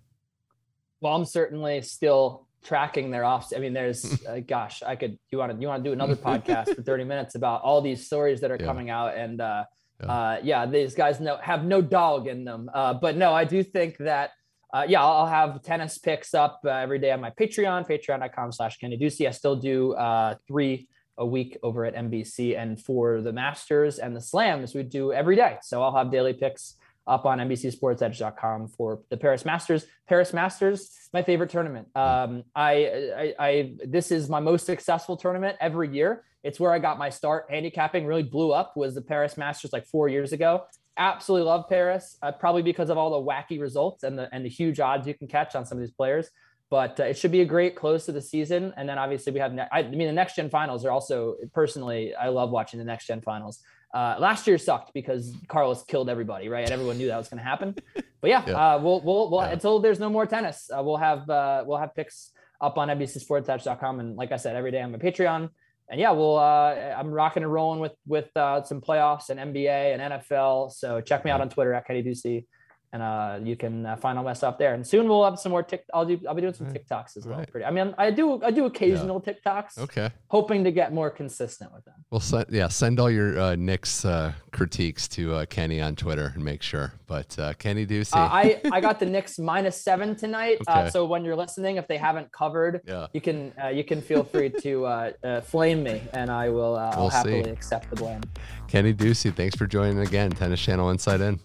Well, I'm certainly still tracking their off. I mean, there's, uh, gosh, I could. You want to you want to do another podcast for 30 minutes about all these stories that are yeah. coming out, and uh, yeah. Uh, yeah, these guys know have no dog in them. Uh, but no, I do think that. Uh, yeah, I'll have tennis picks up uh, every day on my Patreon, patreon.com slash Kenny Ducey. I still do uh, three a week over at NBC. And for the Masters and the Slams, we do every day. So I'll have daily picks up on NBCSportsEdge.com for the Paris Masters. Paris Masters, my favorite tournament. Um, I, I, I, this is my most successful tournament every year. It's where I got my start. Handicapping really blew up. Was the Paris Masters like four years ago? Absolutely love Paris, uh, probably because of all the wacky results and the and the huge odds you can catch on some of these players. But uh, it should be a great close to the season. And then obviously we have. Ne- I mean, the next gen finals are also personally. I love watching the next gen finals. Uh, last year sucked because Carlos killed everybody, right? And everyone knew that was going to happen. But yeah, yeah. Uh, we'll we'll, we'll yeah. until there's no more tennis, uh, we'll have uh, we'll have picks up on NBCSportsEdge.com, and like I said, every day on my Patreon. And yeah, we'll uh, I'm rocking and rolling with with uh, some playoffs and NBA and NFL. So check me out on Twitter at Kenny Ducey and uh, you can uh, find all my stuff there. And soon we'll have some more tick. I'll do. I'll be doing some right. TikToks as well. Right. Pretty. I mean, I do. I do occasional yeah. TikToks. Okay. Hoping to get more consistent with them. Well, send, yeah, send all your uh, Knicks uh, critiques to uh, Kenny on Twitter and make sure. But uh, Kenny Ducey. I I got the Knicks minus seven tonight. Okay. so when you're listening, if they haven't covered, yeah. you can you can feel free to flame me, and I will. We'll I'll happily see. accept the blame. Kenny Ducey, thanks for joining again. Tennis Channel Inside In.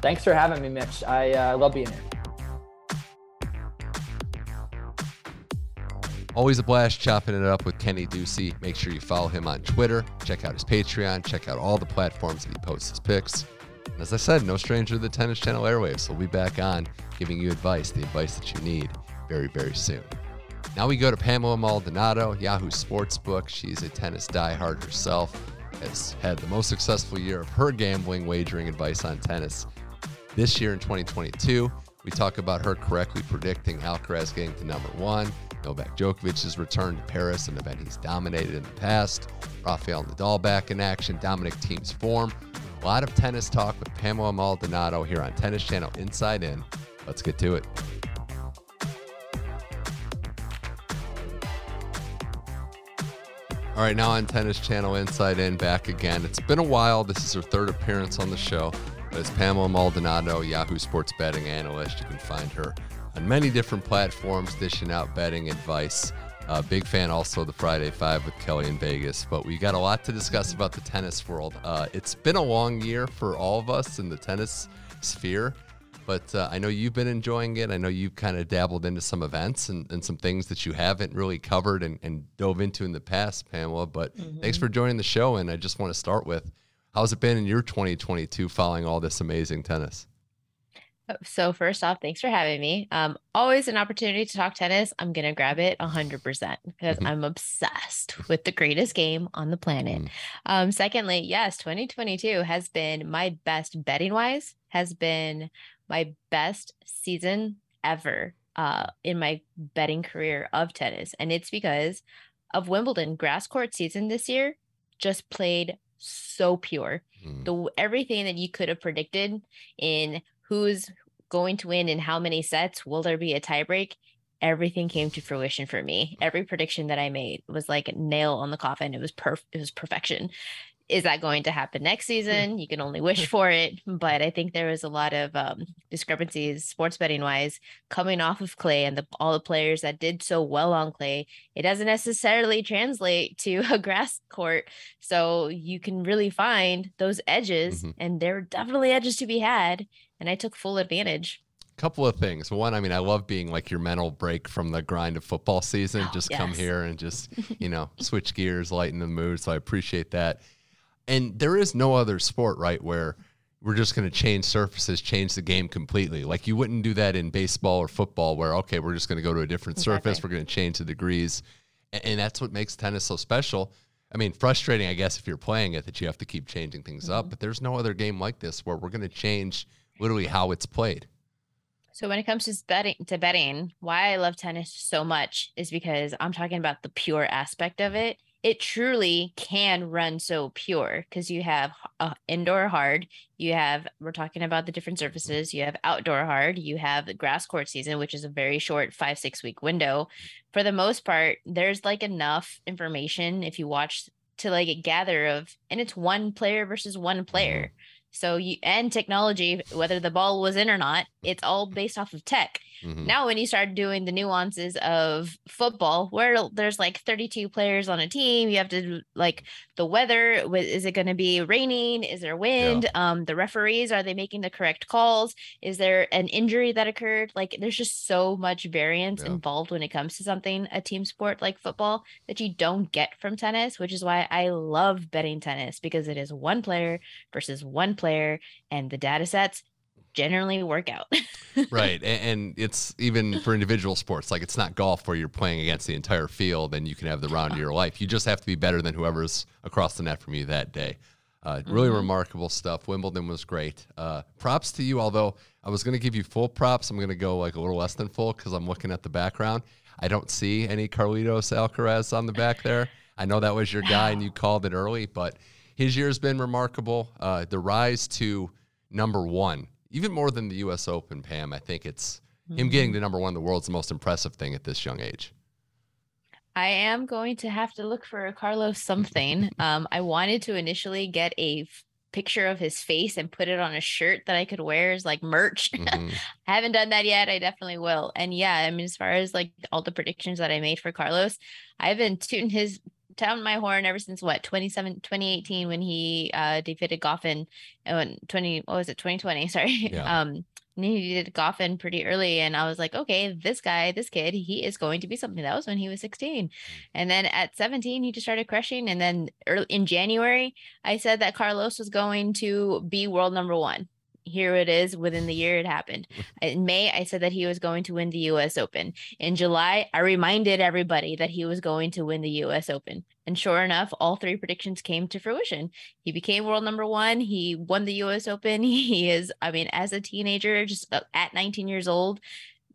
Thanks for having me, Mitch. I uh, love being here. Always a blast chopping it up with Kenny Ducey. Make sure you follow him on Twitter. Check out his Patreon. Check out all the platforms that he posts his picks. And as I said, no stranger to the Tennis Channel airwaves. We'll be back on giving you advice, the advice that you need very, very soon. Now we go to Pamela Maldonado, Yahoo Sportsbook. She's a tennis diehard herself, has had the most successful year of her gambling wagering advice on tennis this year in 2022, we talk about her correctly predicting Alcaraz getting to number one, Novak Djokovic's return to Paris, an event he's dominated in the past, Rafael Nadal back in action, Dominic Thiem's form. A lot of tennis talk with Pamela Maldonado here on Tennis Channel Inside In. Let's get to it. All right, now on Tennis Channel Inside In, back again. It's been a while. This is her third appearance on the show. As Pamela Maldonado, Yahoo Sports betting analyst. You can find her on many different platforms, dishing out betting advice. Uh, big fan also of the Friday Five with Kelly in Vegas. But we got a lot to discuss about the tennis world. Uh, it's been a long year for all of us in the tennis sphere, but uh, I know you've been enjoying it. I know you've kind of dabbled into some events and, and some things that you haven't really covered and, and dove into in the past, Pamela. But mm-hmm. thanks for joining the show. And I just want to start with How's it been in your 2022 following all this amazing tennis? Oh, so first off, thanks for having me. Um, always an opportunity to talk tennis. I'm gonna grab it 100 percent because mm-hmm. I'm obsessed with the greatest game on the planet. Mm. Um, secondly, yes, 2022 has been my best betting wise. Has been my best season ever uh, in my betting career of tennis, and it's because of Wimbledon grass court season this year just played so pure. Mm. The everything that you could have predicted in who's going to win in how many sets, will there be a tiebreak? Everything came to fruition for me. Every prediction that I made was like a nail on the coffin. It was perf- it was perfection is that going to happen next hmm. season? You can only wish for it. But I think there was a lot of um, discrepancies, sports betting wise, coming off of clay and the, all the players that did so well on clay. It doesn't necessarily translate to a grass court. So you can really find those edges, mm-hmm. and there are definitely edges to be had. And I took full advantage couple of things. One, I mean, I love being like your mental break from the grind of football season. Oh, just yes. come here and just, you know, switch gears, lighten the mood. So I appreciate that. And there is no other sport, right, where we're just going to change surfaces, change the game completely. Like you wouldn't do that in baseball or football, where okay, we're just going to go to a different exactly. surface, we're going to change the degrees, and, and, that's what makes tennis so special. I mean, frustrating, I guess, if you're playing it that you have to keep changing things mm-hmm. up. But there's no other game like this where we're going to change literally how it's played. So when it comes to betting, to betting, why I love tennis so much is because I'm talking about the pure aspect of it it truly can run so pure because you have uh, indoor hard you have we're talking about the different surfaces you have outdoor hard you have the grass court season which is a very short five six week window for the most part there's like enough information if you watch to like gather of and it's one player versus one player mm-hmm. So you and technology whether the ball was in or not it's all based off of tech Mm-hmm. Now, when you start doing the nuances of football, where there's like 32 players on a team, you have to like the weather. Is it going to be raining? Is there wind? Yeah. Um, the referees are they making the correct calls? Is there an injury that occurred? Like, there's just so much variance yeah. involved when it comes to something a team sport like football that you don't get from tennis, which is why I love betting tennis because it is one player versus one player, and the data sets generally work out. right. And it's even for individual sports, like it's not golf where you're playing against the entire field and you can have the round of your life. You just have to be better than whoever's across the net from you that day. Uh, really mm-hmm. remarkable stuff. Wimbledon was great. Uh, props to you, although I was going to give you full props. I'm going to go like a little less than full because I'm looking at the background. I don't see any Carlitos Alcaraz on the back there. I know that was your guy and you called it early, but his year's been remarkable. Uh, the rise to number one even more than the U.S. Open, Pam. I think it's mm-hmm. him getting to number one in the world's the most impressive thing at this young age. I am going to have to look for a Carlos something. um, I wanted to initially get a f- picture of his face and put it on a shirt that I could wear as like merch. Mm-hmm. I haven't done that yet. I definitely will. And yeah, I mean, as far as like all the predictions that I made for Carlos, I've been tooting his down my horn ever since what 27 2018 when he uh defeated Goffin and 20 what was it 2020 sorry yeah. um he did Goffin pretty early and I was like okay this guy this kid he is going to be something that was when he was 16 mm. and then at 17 he just started crushing and then early in January I said that Carlos was going to be world number 1 here it is within the year it happened. In May, I said that he was going to win the US Open. In July, I reminded everybody that he was going to win the US Open. And sure enough, all three predictions came to fruition. He became world number one. He won the US Open. He is, I mean, as a teenager, just uh, at 19 years old,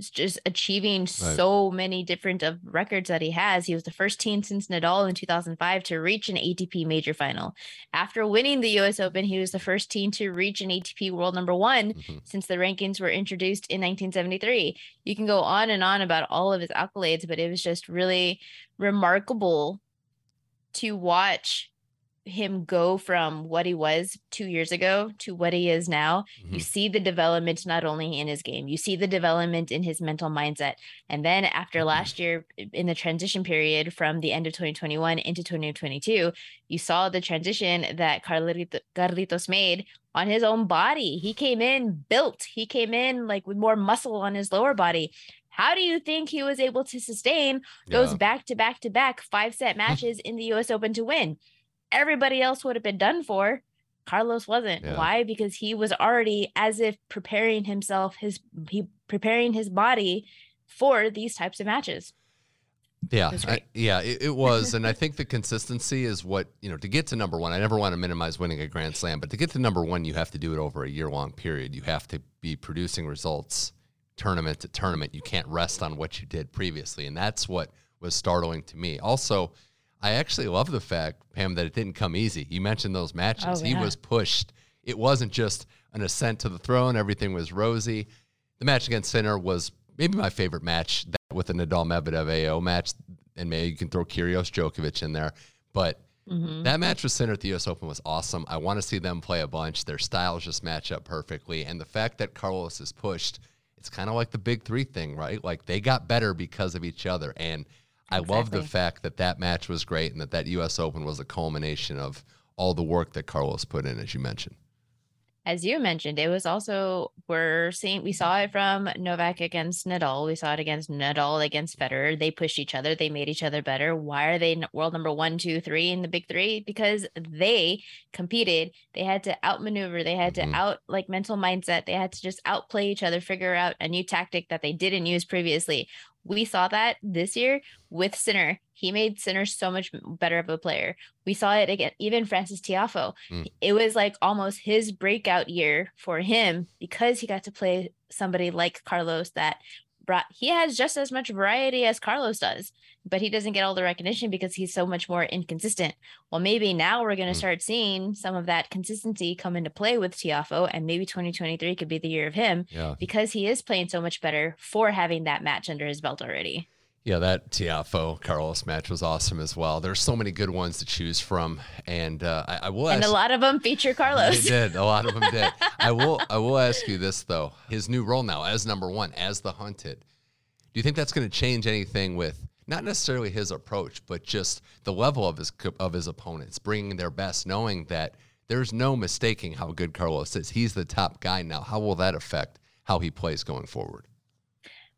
just achieving right. so many different of records that he has. He was the first teen since Nadal in 2005 to reach an ATP major final. After winning the US Open, he was the first teen to reach an ATP world number one mm-hmm. since the rankings were introduced in 1973. You can go on and on about all of his accolades, but it was just really remarkable to watch him go from what he was two years ago to what he is now, mm-hmm. you see the development not only in his game, you see the development in his mental mindset. And then after mm-hmm. last year, in the transition period from the end of 2021 into 2022, you saw the transition that Carlito, Carlitos made on his own body. He came in built, he came in like with more muscle on his lower body. How do you think he was able to sustain those back to back to back five set matches in the US Open to win? Everybody else would have been done for. Carlos wasn't. Yeah. Why? Because he was already as if preparing himself, his he preparing his body for these types of matches. Yeah, I, yeah, it, it was, and I think the consistency is what you know. To get to number one, I never want to minimize winning a Grand Slam, but to get to number one, you have to do it over a year long period. You have to be producing results tournament to tournament. You can't rest on what you did previously, and that's what was startling to me. Also, I actually love the fact, Pam, that it didn't come easy. You mentioned those matches. Oh, he was pushed. It wasn't just an ascent to the throne, everything was rosy. The match against Sinner was maybe my favorite match that with the Nadal Medvedev AO match. And maybe you can throw Kyrgios Djokovic in there. But Mhm. that match with Sinner at the US Open was awesome. I want to see them play a bunch. Their styles just match up perfectly. And the fact that Carlos is pushed, it's kind of like the big three thing, right? Like they got better because of each other. And I love the fact that that match was great and that that US Open was a culmination of all the work that Carlos put in, as you mentioned. as you mentioned, it was also we're seeing we saw it from Novak against Nadal. We saw it against Nadal against Federer. They pushed each other. They made each other better. Why are they world number one, two, three in the big three? Because they competed. They had to outmaneuver. They had Mhm. to out like mental mindset. They had to just outplay each other, figure out a new tactic that they didn't use previously. We saw that this year with Sinner. He made Sinner so much better of a player. We saw it again, even Frances Tiafoe. Mm. It was like almost his breakout year for him because he got to play somebody like Carlos that brought he has just as much variety as Carlos does, but he doesn't get all the recognition because he's so much more inconsistent. Well, maybe now we're going to Mm. start seeing some of that consistency come into play with Tiafoe, and maybe 2023 could be the year of him Yeah. because he is playing so much better for having that match under his belt already. Yeah, that Tiafoe Carlos match was awesome as well. There's so many good ones to choose from. And uh, I, I will And a lot of them feature Carlos. They did. A lot of them did. I will. I will ask you this though: his new role now as number one, as the hunted. Do you think that's going to change anything with not necessarily his approach, but just the level of his of his opponents, bringing their best, knowing that there's no mistaking how good Carlos is. He's the top guy now. How will that affect how he plays going forward?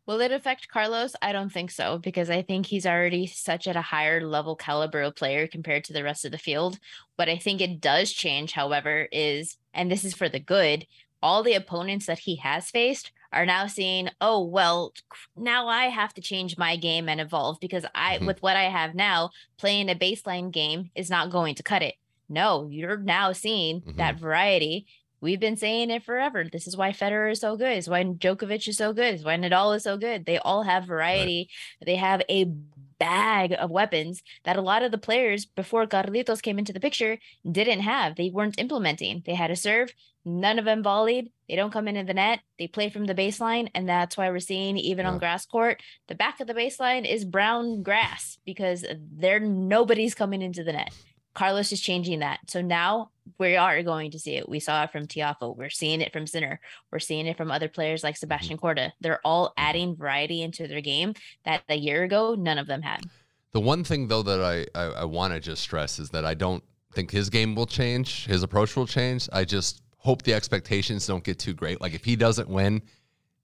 Will it affect Carlos? I don't think so because I think he's already such at a higher level caliber of player compared to the rest of the field. What I think it does change, however, is, and this is for the good, all the opponents that he has faced are now seeing, oh, well, now I have to change my game and evolve because I, Mhm. with what I have now, playing a baseline game is not going to cut it. No, you're now seeing that variety. We've been saying it forever. This is why Federer is so good. Is why Djokovic is so good. Is why Nadal is so good. They all have variety. They have a bag of weapons that a lot of the players before Carlitos came into the picture didn't have. They weren't implementing. They had a serve. None of them volleyed. They don't come into the net. They play from the baseline, and that's why we're seeing even Yeah. on grass court, the back of the baseline is brown grass because there nobody's coming into the net. Carlos is changing that. So now we are going to see it. We saw it from Tiafoe. We're seeing it from Sinner. We're seeing it from other players like mm-hmm. Sebastian Corda. They're all mm-hmm. adding variety into their game that a year ago none of them had. The one thing though that I, I, I want to just stress is that I don't think his game will change, his approach will change. I just hope the expectations don't get too great. Like if he doesn't win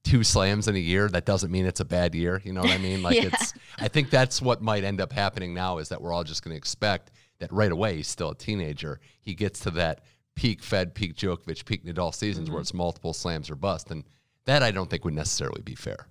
two slams in a year, that doesn't mean it's a bad year. You know what I mean? Like Yeah. it's I think that's what might end up happening now is that we're all just gonna expect that right away he's still a teenager. He gets to that peak Fed, peak Djokovic, peak Nadal seasons where mm-hmm. it's multiple slams or bust. And that I don't think would necessarily be fair.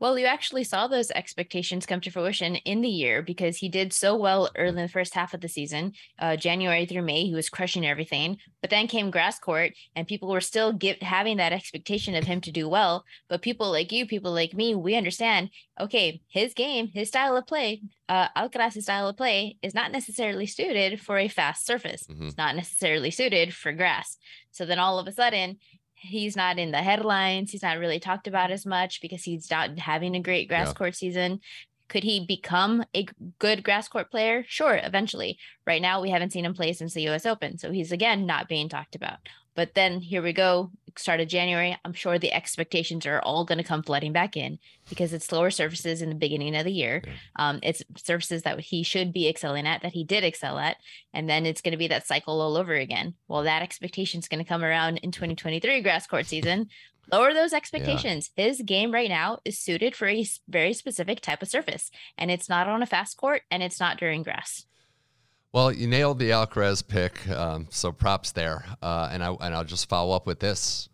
Well, you actually saw those expectations come to fruition in the year because he did so well early in the first half of the season, uh, January through May. He was crushing everything, but then came grass court, and people were still give, having that expectation of him to do well. But people like you, people like me, we understand. Okay, his game, his style of play, uh, Alcaraz's style of play is not necessarily suited for a fast surface. Mhm. It's not necessarily suited for grass. So then all of a sudden, he's not in the headlines. He's not really talked about as much because he's not having a great grass Yeah. court season. Could he become a good grass court player? Sure, eventually. Right now, we haven't seen him play since the US Open. So he's again not being talked about. But then here we go, start of January. I'm sure the expectations are all going to come flooding back in because it's slower surfaces in the beginning of the year. Yeah. Um, it's surfaces that he should be excelling at, that he did excel at. And then it's going to be that cycle all over again. Well, that expectation is going to come around in 2023 grass court season. Lower those expectations. His game right now is suited for a very specific type of surface, and it's not on a fast court and it's not during grass. Well, you nailed the Alcaraz pick, um, so props there. Uh, and I and I'll just follow up with this: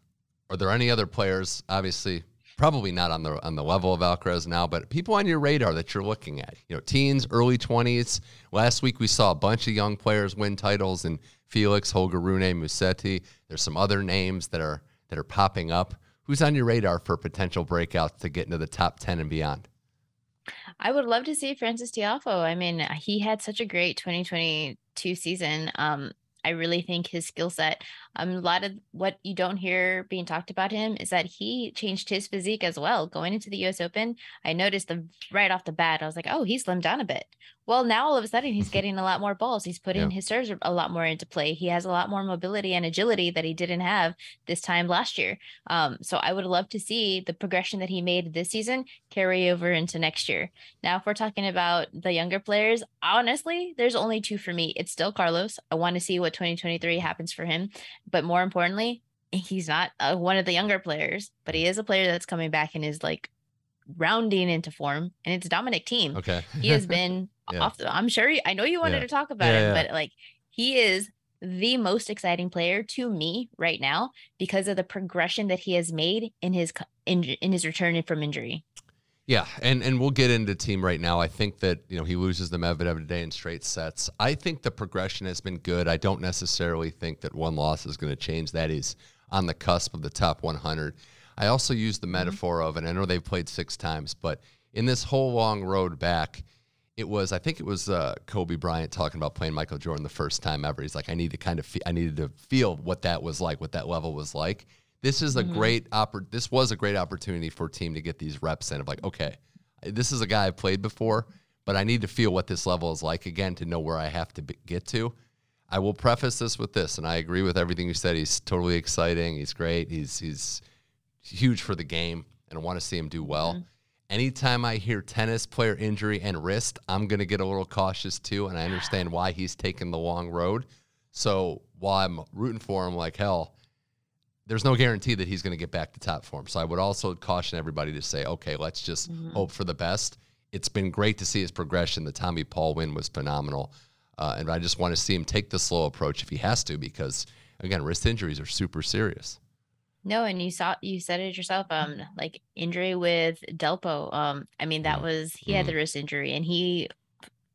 Are there any other players? Obviously, probably not on the on the level of Alcaraz now, but people on your radar that you're looking at. You know, teens, early twenties. Last week we saw a bunch of young players win titles, and Felix, Holger Rune, Musetti. There's some other names that are that are popping up. Who's on your radar for potential breakouts to get into the top ten and beyond? I would love to see Frances Tiafoe. I mean, he had such a great 2022 season. Um, I really think his skill set, um, a lot of what you don't hear being talked about him is that he changed his physique as well. Going into the US Open, I noticed the right off the bat, I was like, oh, he slimmed down a bit. Well, now all of a sudden he's getting a lot more balls. He's putting yeah. his serves a lot more into play. He has a lot more mobility and agility that he didn't have this time last year. Um, so I would love to see the progression that he made this season carry over into next year. Now, if we're talking about the younger players, honestly, there's only two for me. It's still Carlos. I want to see what 2023 happens for him. But more importantly, he's not uh, one of the younger players, but he is a player that's coming back and is like rounding into form, and it's Dominic Thiem. Okay, he has been yeah. off. The, I'm sure. I know you wanted yeah. to talk about yeah, him, but like he is the most exciting player to me right now because of the progression that he has made in his in, in his return from injury. Yeah, and and we'll get into Thiem right now. I think that you know he loses the Medvedev today in straight sets. I think the progression has been good. I don't necessarily think that one loss is going to change That is on the cusp of the top 100. I also use the mm-hmm. metaphor of, and I know they've played six times, but in this whole long road back, it was I think it was uh, Kobe Bryant talking about playing Michael Jordan the first time ever. He's like, I need to kind of fe- I needed to feel what that was like, what that level was like. This is a mm-hmm. great oppor- This was a great opportunity for a Thiem to get these reps in of like, okay, this is a guy I've played before, but I need to feel what this level is like again to know where I have to be- get to. I will preface this with this, and I agree with everything you said. He's totally exciting. He's great. He's he's huge for the game, and I want to see him do well. Mm-hmm. Anytime I hear tennis player injury and wrist, I'm going to get a little cautious too, and I understand why he's taking the long road. So while I'm rooting for him like hell, there's no guarantee that he's going to get back to top form. So I would also caution everybody to say, okay, let's just mm-hmm. hope for the best. It's been great to see his progression. The Tommy Paul win was phenomenal. Uh, and I just want to see him take the slow approach if he has to, because again, wrist injuries are super serious. No, and you saw you said it yourself. Um, like injury with Delpo. Um, I mean that was he had the mm-hmm. wrist injury, and he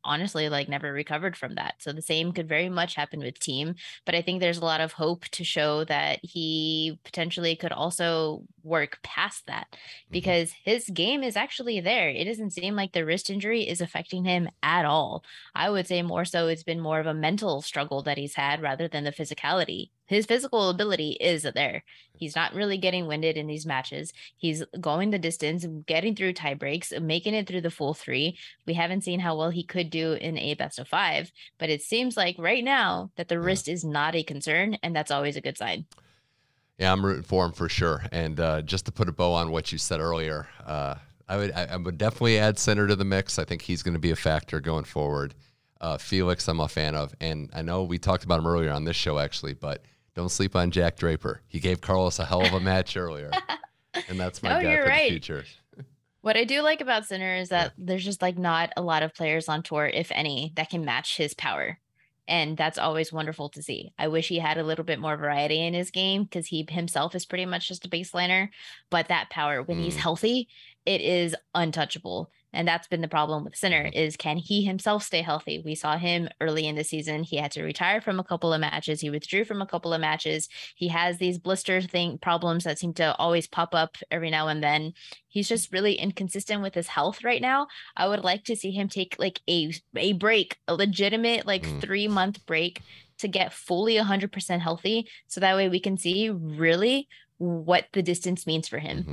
honestly like never recovered from that. So the same could very much happen with Thiem, but I think there's a lot of hope to show that he potentially could also work past that mm-hmm. because mm-hmm. his game is actually there. It doesn't seem like the wrist injury is affecting him at all. I would say more so it's been more of a mental struggle that he's had rather than the physicality his physical ability is there. He's not really getting winded in these matches. He's going the distance, getting through tie breaks, making it through the full three. We haven't seen how well he could do in a best of five, but it seems like right now that the wrist is not a concern, and that's always a good sign. Yeah, I'm rooting for him for sure. And uh, just to put a bow on what you said earlier, uh, I would I, I, would definitely add Sinner to the mix. I think he's going to be a factor going forward. Uh, Felix, I'm a fan of, and I know we talked about him earlier on this show actually, but don't sleep on Jack Draper. He gave Carlos a hell of a match earlier, and that's my no, guy for right. the future. What I do like about Sinner is that yeah. there's just like not a lot of players on tour, if any, that can match his power. And that's always wonderful to see. I wish he had a little bit more variety in his game because he himself is pretty much just a baseliner. But that power, when mm. he's healthy, it is untouchable. And that's been the problem with Sinner mm-hmm. is can he himself stay healthy? We saw him early in the season. He had to retire from a couple of matches. He withdrew from a couple of matches. He has these blister thing problems that seem to always pop up every now and then. He's just really inconsistent with his health right now. I would like to see him take like a a break, a legitimate like mm. 3 month break to get fully 100% healthy so that way we can see really what the distance means for him. Mm-hmm.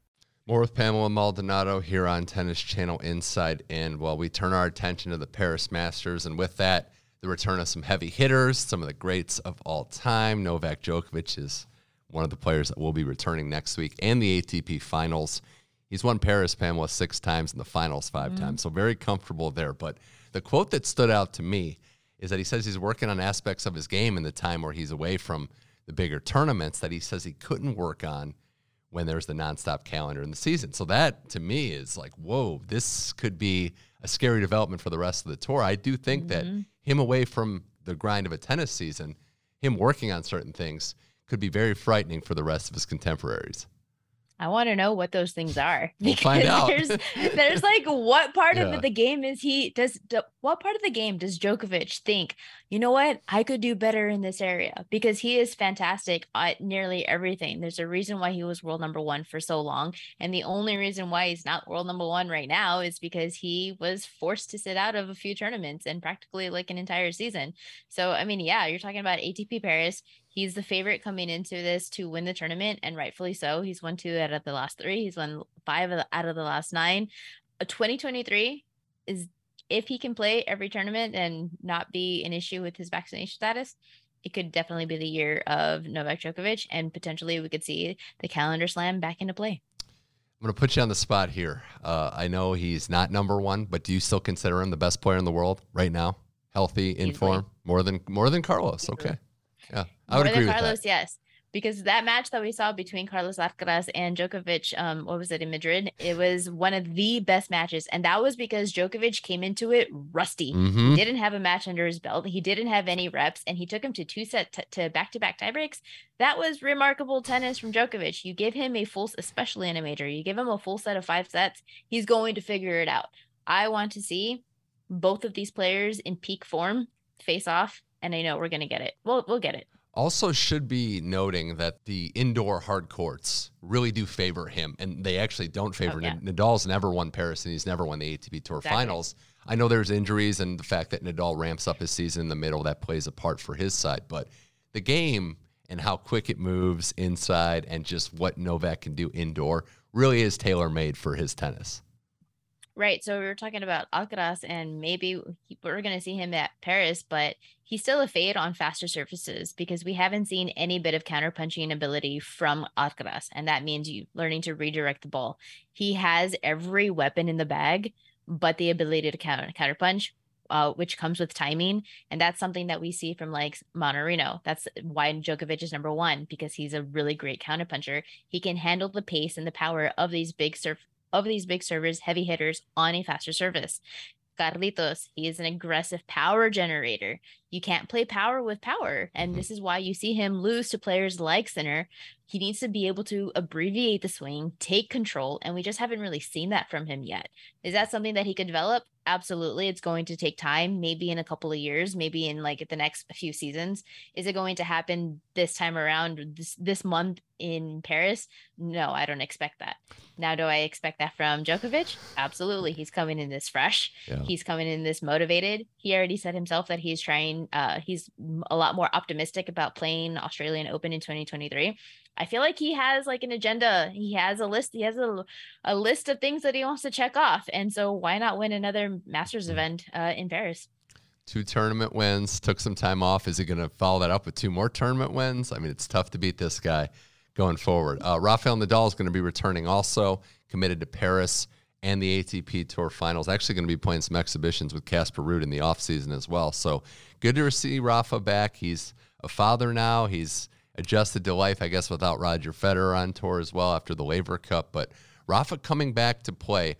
More with Pamela Maldonado here on Tennis Channel Inside In. While we turn our attention to the Paris Masters, and with that, the return of some heavy hitters, some of the greats of all time. Novak Djokovic is one of the players that will be returning next week, and the ATP Finals. He's won Paris, Pamela, six times in the finals 5 mm-hmm. times, so very comfortable there. But the quote that stood out to me is that he says he's working on aspects of his game in the time where he's away from the bigger tournaments that he says he couldn't work on when there's the nonstop calendar in the season. So that to me is like, whoa, this could be a scary development for the rest of the tour. I do think mm-hmm. that him away from the grind of a tennis season, him working on certain things could be very frightening for the rest of his contemporaries. I want to know what those things are. We'll find out. there's there's like what part yeah. of the game is he does what part of the game does Djokovic think, you know what, I could do better in this area because he is fantastic at nearly everything. There's a reason why he was world number 1 for so long and the only reason why he's not world number 1 right now is because he was forced to sit out of a few tournaments and practically like an entire season. So I mean, yeah, you're talking about ATP Paris. He's the favorite coming into this to win the tournament, and rightfully so. He's won two out of the last three. He's won five out of the last nine. 2023 is if he can play every tournament and not be an issue with his vaccination status, it could definitely be the year of Novak Djokovic, and potentially we could see the calendar slam back into play. I'm going to put you on the spot here. Uh, I know he's not number one, but do you still consider him the best player in the world right now? Healthy, in Easily. form, more than more than Carlos. Okay. Yeah, I would More agree than Carlos, with that. yes. Because that match that we saw between Carlos Alcaraz and Djokovic, um, what was it in Madrid? It was one of the best matches, and that was because Djokovic came into it rusty. Mm-hmm. He didn't have a match under his belt. He didn't have any reps, and he took him to two set t- to back to back tiebreaks. That was remarkable tennis from Djokovic. You give him a full, especially in a major, you give him a full set of five sets. He's going to figure it out. I want to see both of these players in peak form face off and I know we're going to get it. We'll we'll get it. Also, should be noting that the indoor hard courts really do favor him, and they actually don't favor oh, yeah. Nadal's never won Paris, and he's never won the ATP Tour exactly. Finals. I know there's injuries, and the fact that Nadal ramps up his season in the middle that plays a part for his side, but the game and how quick it moves inside, and just what Novak can do indoor really is tailor made for his tennis. Right. So we were talking about Alcaraz, and maybe we're going to see him at Paris, but he's still a fade on faster surfaces because we haven't seen any bit of counterpunching ability from Alcaraz, and that means you learning to redirect the ball. He has every weapon in the bag, but the ability to counter counterpunch. Uh, which comes with timing. And that's something that we see from like Mannarino. That's why Djokovic is number one, because he's a really great counterpuncher. He can handle the pace and the power of these big surf of these big servers, heavy hitters on a faster service. Carlitos, he is an aggressive power generator. You can't play power with power. And mm-hmm. this is why you see him lose to players like Sinner. He needs to be able to abbreviate the swing, take control, and we just haven't really seen that from him yet. Is that something that he could develop? Absolutely. It's going to take time, maybe in a couple of years, maybe in like the next few seasons. Is it going to happen this time around this this month in Paris? No, I don't expect that. Now, do I expect that from Djokovic? Absolutely. He's coming in this fresh. Yeah. He's coming in this motivated. He already said himself that he's trying uh he's a lot more optimistic about playing Australian Open in 2023. I feel like he has like an agenda. He has a list. He has a, a list of things that he wants to check off. And so why not win another Masters mm. event uh, in Paris? Two tournament wins, took some time off. Is he going to follow that up with two more tournament wins? I mean, it's tough to beat this guy going forward. Uh, Rafael Nadal is going to be returning also, committed to Paris and the ATP Tour Finals. Actually, going to be playing some exhibitions with Casper Ruud in the offseason as well. So good to see Rafa back. He's a father now. He's adjusted to life, I guess, without Roger Federer on tour as well after the Laver Cup. But Rafa coming back to play,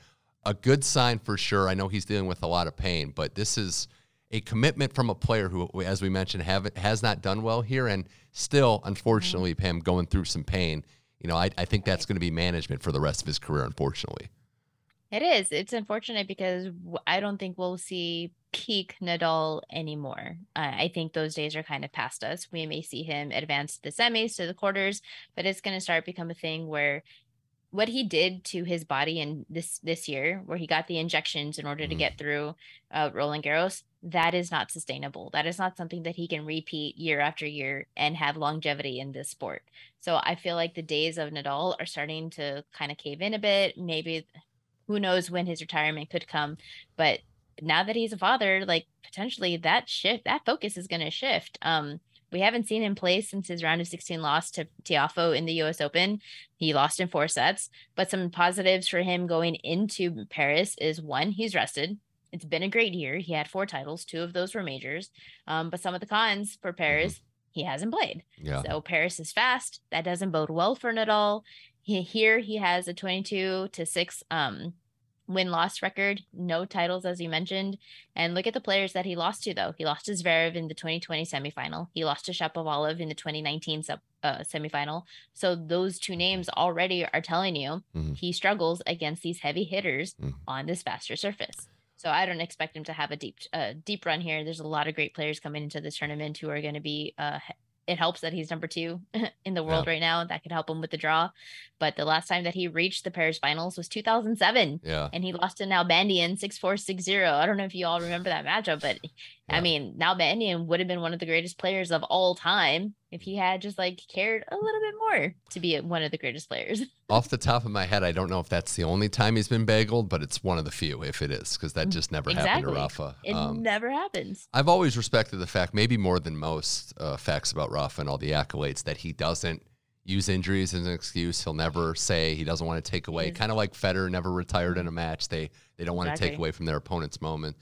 a good sign for sure. I know he's dealing with a lot of pain, but this is a commitment from a player who, as we mentioned, have has not done well here, and still, unfortunately, mm-hmm. him going through some pain. You know, I, I think that's going to be management for the rest of his career, unfortunately. It is. It's unfortunate because I don't think we'll see peak Nadal anymore. Uh, I think those days are kind of past us. We may see him advance to the semis, to the quarters, but it's going to start become a thing where what he did to his body in this this year, where he got the injections in order to mm-hmm. get through uh, Roland Garros, that is not sustainable. That is not something that he can repeat year after year and have longevity in this sport. So I feel like the days of Nadal are starting to kind of cave in a bit. Maybe who knows when his retirement could come, but now that he's a father, like potentially that shift, that focus is going to shift. Um, we haven't seen him play since his round of 16 loss to Tiafoe in the US Open. He lost in four sets, but some positives for him going into Paris is one, he's rested. It's been a great year. He had four titles, two of those were majors. Um, but some of the cons for mm-hmm. Paris, mm-hmm. he hasn't played. Yeah. So Paris is fast. That doesn't bode well for Nadal. he, here he has a 22 to 6 um win loss record, no titles as you mentioned. And look at the players that he lost to though. He lost to Zverev in the 2020 semifinal. He lost to Shapovalov in the 2019 sub, uh, semifinal. So those two names already are telling you mm-hmm. he struggles against these heavy hitters mm-hmm. on this faster surface. So I don't expect him to have a deep uh, deep run here. There's a lot of great players coming into this tournament who are going to be uh, it helps that he's number two in the world yeah. right now. That could help him with the draw. But the last time that he reached the Paris finals was 2007. Yeah. And he lost to Nalbandian 6 4 6 0. I don't know if you all remember that matchup, but yeah. I mean, Nalbandian would have been one of the greatest players of all time if he had just like cared a little bit more to be one of the greatest players. Off the top of my head, I don't know if that's the only time he's been bageled, but it's one of the few if it is, because that mm, just never exactly. happened to Rafa. It um, never happens. I've always respected the fact, maybe more than most uh, facts about Rafa and all the accolades, that he doesn't use injuries as an excuse. He'll never say he doesn't want to take away. Kind of like Federer never retired in a match. They they don't want exactly. to take away from their opponent's moment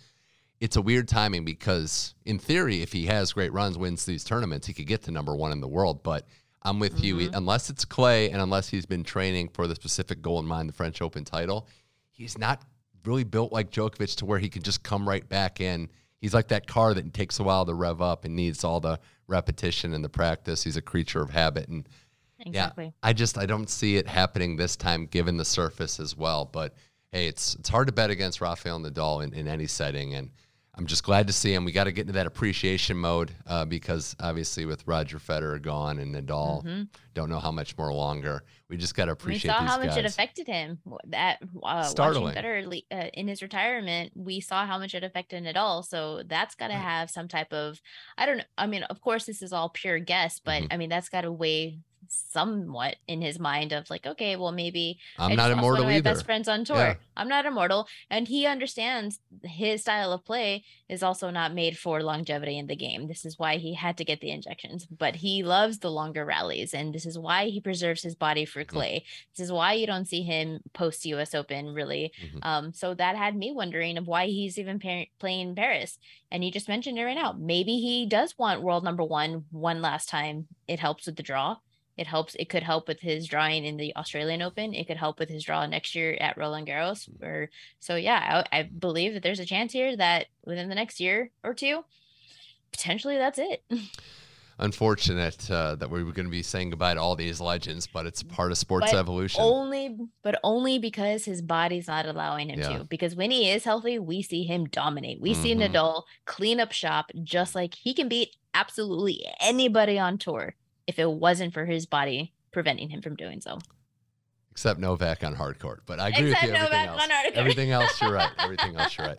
it's a weird timing because in theory, if he has great runs, wins these tournaments, he could get to number one in the world. But I'm with mm-hmm. you. Unless it's clay and unless he's been training for the specific goal in mind, the French Open title, he's not really built like Djokovic to where he can just come right back in. He's like that car that takes a while to rev up and needs all the repetition and the practice. He's a creature of habit. And exactly. yeah, I just I don't see it happening this time given the surface as well. But hey, it's it's hard to bet against Rafael Nadal in, in any setting. And I'm just glad to see him. We got to get into that appreciation mode uh, because obviously with Roger Federer gone and Nadal, mm-hmm. don't know how much more longer. We just got to appreciate. We saw how guys. much it affected him. That uh, Startling. watching Federer uh, in his retirement, we saw how much it affected Nadal. So that's got to have some type of. I don't know. I mean, of course, this is all pure guess, but mm-hmm. I mean that's got to weigh somewhat in his mind of like, okay, well maybe I'm not immortal one of my best friends on tour. Yeah. I'm not immortal, and he understands his style of play is also not made for longevity in the game. This is why he had to get the injections, but he loves the longer rallies, and this is why he preserves his body for mm-hmm. clay. Mm-hmm. This is why you don't see him post U.S. Open really. Mm-hmm. Um, so that had me wondering of why he's even par- playing Paris. And you just mentioned it right now. Maybe he does want world number one one last time. It helps with the draw it helps. It could help with his drawing in the Australian Open. It could help with his draw next year at Roland Garros. Mm. Or so, yeah, I, I believe that there's a chance here that within the next year or two, potentially that's it. Unfortunate uh, that we were going to be saying goodbye to all these legends, but it's part of sports but evolution. Only, but only because his body's not allowing him yeah. to. Because when he is healthy, we see him dominate. We mm-hmm. see Nadal clean up shop, just like he can beat absolutely anybody on tour if it wasn't for his body preventing him from doing so. Except Novak on hard court, but I agree Except with you. Everything Novak else, everything else, you're right. Everything else, you're right.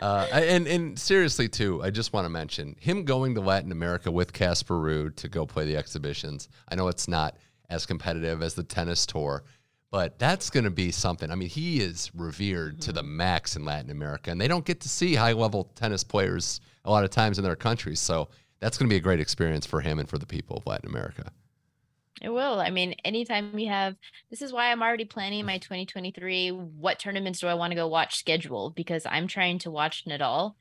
Uh, and and seriously too, I just want to mention him going to Latin America with Casper Ruud to go play the exhibitions. I know it's not as competitive as the tennis tour, but that's going to be something. I mean, he is revered mm-hmm. to the max in Latin America, and they don't get to see high level tennis players a lot of times in their countries. So that's going to be a great experience for him and for the people of Latin America. It will. I mean, anytime you have, this is why I'm already planning my 2023. What tournaments do I want to go watch schedule? Because I'm trying to watch Nadal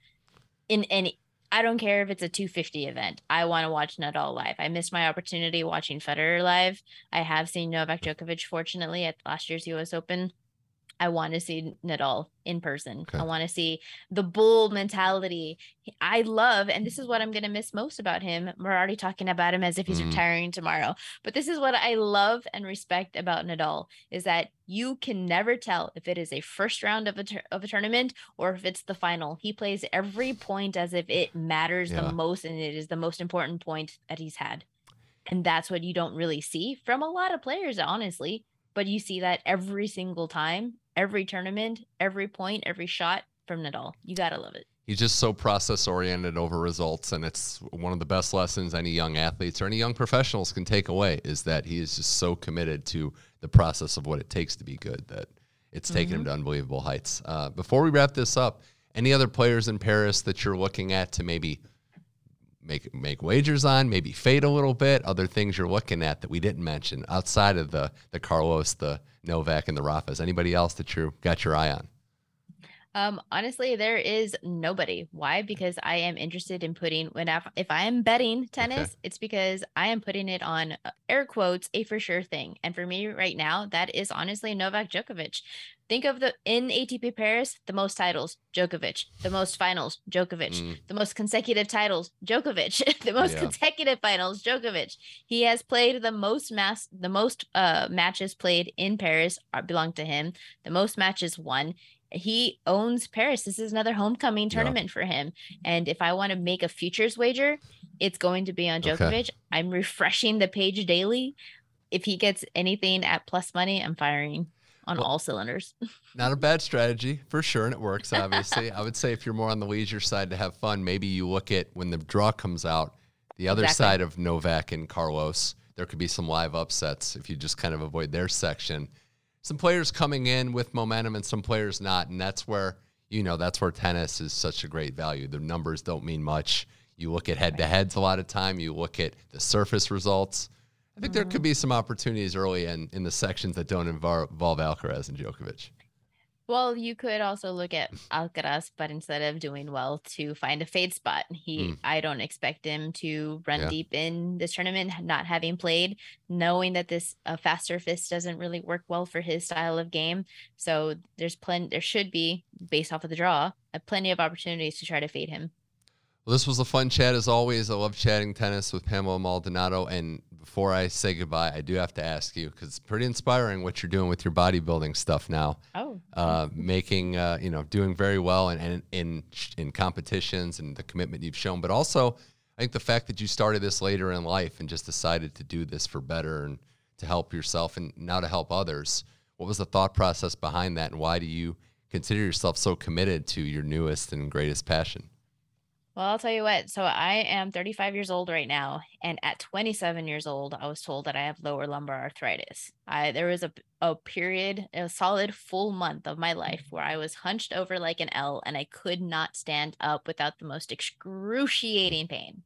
in any, I don't care if it's a 250 event. I want to watch Nadal live. I missed my opportunity watching Federer live. I have seen Novak Djokovic, fortunately, at last year's US Open. I want to see Nadal in person. Okay. I want to see the bull mentality. I love, and this is what I'm going to miss most about him. We're already talking about him as if he's mm. retiring tomorrow. But this is what I love and respect about Nadal is that you can never tell if it is a first round of a, of a tournament or if it's the final. He plays every point as if it matters yeah. the most and it is the most important point that he's had. And that's what you don't really see from a lot of players, honestly but you see that every single time every tournament, every point, every shot from Nadal. You got to love it. He's just so process oriented over results. And it's one of the best lessons any young athletes or any young professionals can take away is that he is just so committed to the process of what it takes to be good that it's taken mm-hmm. him to unbelievable heights. Uh, before we wrap this up, any other players in Paris that you're looking at to maybe make make wagers on, maybe fade a little bit, other things you're looking at that we didn't mention outside of the the Carlos, the Novak, and the Rafas. Anybody else that you got your eye on? Um, honestly, there is nobody. Why? Because I am interested in putting when I, if I am betting tennis, okay. it's because I am putting it on uh, air quotes a for sure thing. And for me right now, that is honestly Novak Djokovic. Think of the in ATP Paris, the most titles, Djokovic, the most finals, Djokovic, mm. the most consecutive titles, Djokovic, the most yeah. consecutive finals, Djokovic. He has played the most mass, the most uh, matches played in Paris are, belong to him. The most matches won he owns Paris. This is another homecoming tournament yeah. for him. Mm-hmm. And if I want to make a futures wager, it's going to be on Djokovic. Okay. I'm refreshing the page daily. If he gets anything at plus money, I'm firing on well, all cylinders. not a bad strategy for sure, and it works. Obviously, I would say if you're more on the leisure side to have fun, maybe you look at when the draw comes out, the other exactly. side of Novak and Carlos. There could be some live upsets if you just kind of avoid their section some players coming in with momentum and some players not. And that's where, you know, that's where tennis is such a great value. The numbers don't mean much. You look at head to heads a lot of time, you look at the surface results. I think mm-hmm. there could be some opportunities early in, in the sections that don't involve, involve Alcaraz and Djokovic. Well, you could also look at Alcaraz, but instead of doing well, to find a fade spot. He, mm. I don't expect him to run yeah. deep in this tournament, not having played, knowing that this uh, fast surface doesn't really work well for his style of game. So there's plenty, there should be, based off of the draw, uh, plenty of opportunities to try to fade him. Well, this was a fun chat as always. I love chatting tennis with Pamela Maldonado. And before I say goodbye, I do have to ask you because it's pretty inspiring what you're doing with your bodybuilding stuff now. Oh, uh, making uh, you know doing very well and in, in in competitions and the commitment you've shown, but also I think the fact that you started this later in life and just decided to do this for better and to help yourself and now to help others. What was the thought process behind that, and why do you consider yourself so committed to your newest and greatest passion? Well, I'll tell you what. So I am 35 years old right now, and at 27 years old, I was told that I have lower lumbar arthritis. I there was a a period, a solid full month of my life mm-hmm. where I was hunched over like an L, and I could not stand up without the most excruciating pain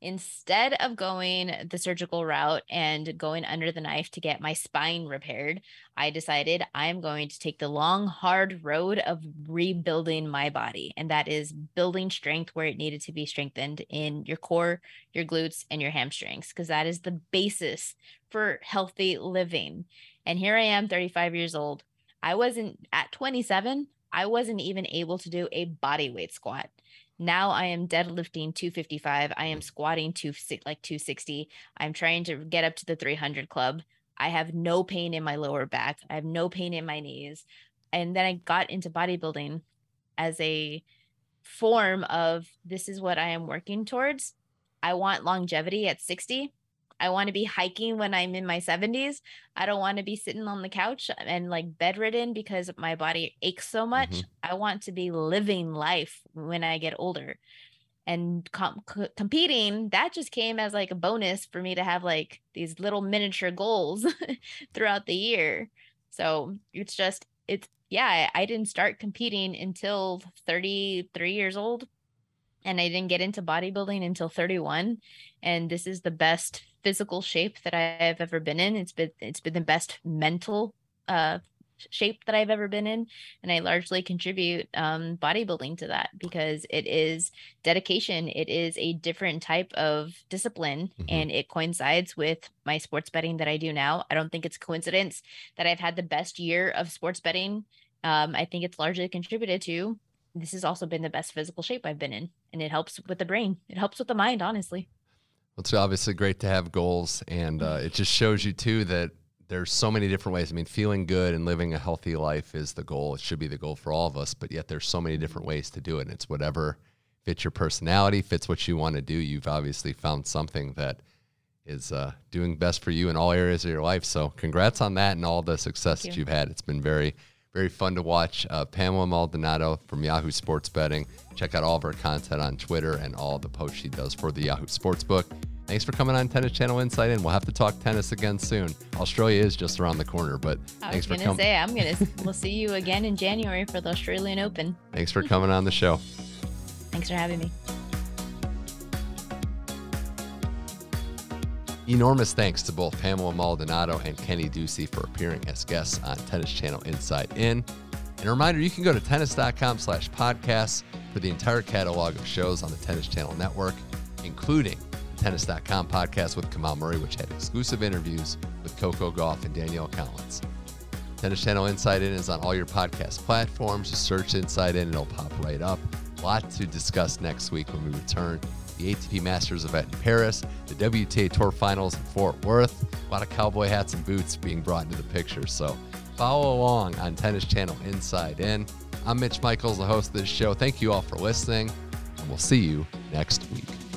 instead of going the surgical route and going under the knife to get my spine repaired, I decided I'm going to take the long, hard road of rebuilding my body. And that is building strength where it needed to be strengthened in your core, your glutes, and your hamstrings, because that is the basis for healthy living. And here I am, 35 years old. I wasn't at 27, I wasn't even able to do a body weight squat. Now I am deadlifting 255. I am squatting to like 260. I'm trying to get up to the 300 club. I have no pain in my lower back. I have no pain in my knees. And then I got into bodybuilding as a form of this is what I am working towards. I want longevity at 60. I want to be hiking when I'm in my 70s. I don't want to be sitting on the couch and like bedridden because my body aches so much. Mm-hmm. I want to be living life when I get older. And com- competing, that just came as like a bonus for me to have like these little miniature goals throughout the year. So it's just, it's, yeah, I didn't start competing until 33 years old and I didn't get into bodybuilding until 31 and this is the best physical shape that I've ever been in. It's been it's been the best mental uh shape that I've ever been in. And I largely contribute um, bodybuilding to that because it is dedication. It is a different type of discipline mm-hmm. and it coincides with my sports betting that I do now. I don't think it's coincidence that I've had the best year of sports betting. Um, I think it's largely contributed to this has also been the best physical shape I've been in. And it helps with the brain, it helps with the mind, honestly. It's obviously great to have goals, and uh, it just shows you too that there's so many different ways. I mean, feeling good and living a healthy life is the goal. It should be the goal for all of us, but yet there's so many different ways to do it. And it's whatever fits your personality, fits what you want to do. You've obviously found something that is uh, doing best for you in all areas of your life. So, congrats on that and all the success that you've had. It's been very, very fun to watch. Uh, Pamela Maldonado from Yahoo Sports Betting. Check out all of her content on Twitter and all the posts she does for the Yahoo Sportsbook. Thanks for coming on Tennis Channel Insight, and we'll have to talk tennis again soon. Australia is just around the corner, but I thanks for coming. Say I'm gonna we'll see you again in January for the Australian Open. Thanks for coming on the show. Thanks for having me. Enormous thanks to both Pamela Maldonado and Kenny Ducey for appearing as guests on Tennis Channel Inside In. And a reminder, you can go to tennis.com slash podcasts for the entire catalog of shows on the Tennis Channel Network, including the Tennis.com podcast with Kamau Murray, which had exclusive interviews with Coco Gauff and Danielle Collins. Tennis Channel Inside In is on all your podcast platforms. Just search Inside In and it'll pop right up. A lot to discuss next week when we return. The ATP Masters event in Paris, the WTA Tour Finals in Fort Worth, a lot of cowboy hats and boots being brought into the picture. So follow along on Tennis Channel Inside In. I'm Mitch Michaels, the host of this show. Thank you all for listening, and we'll see you next week.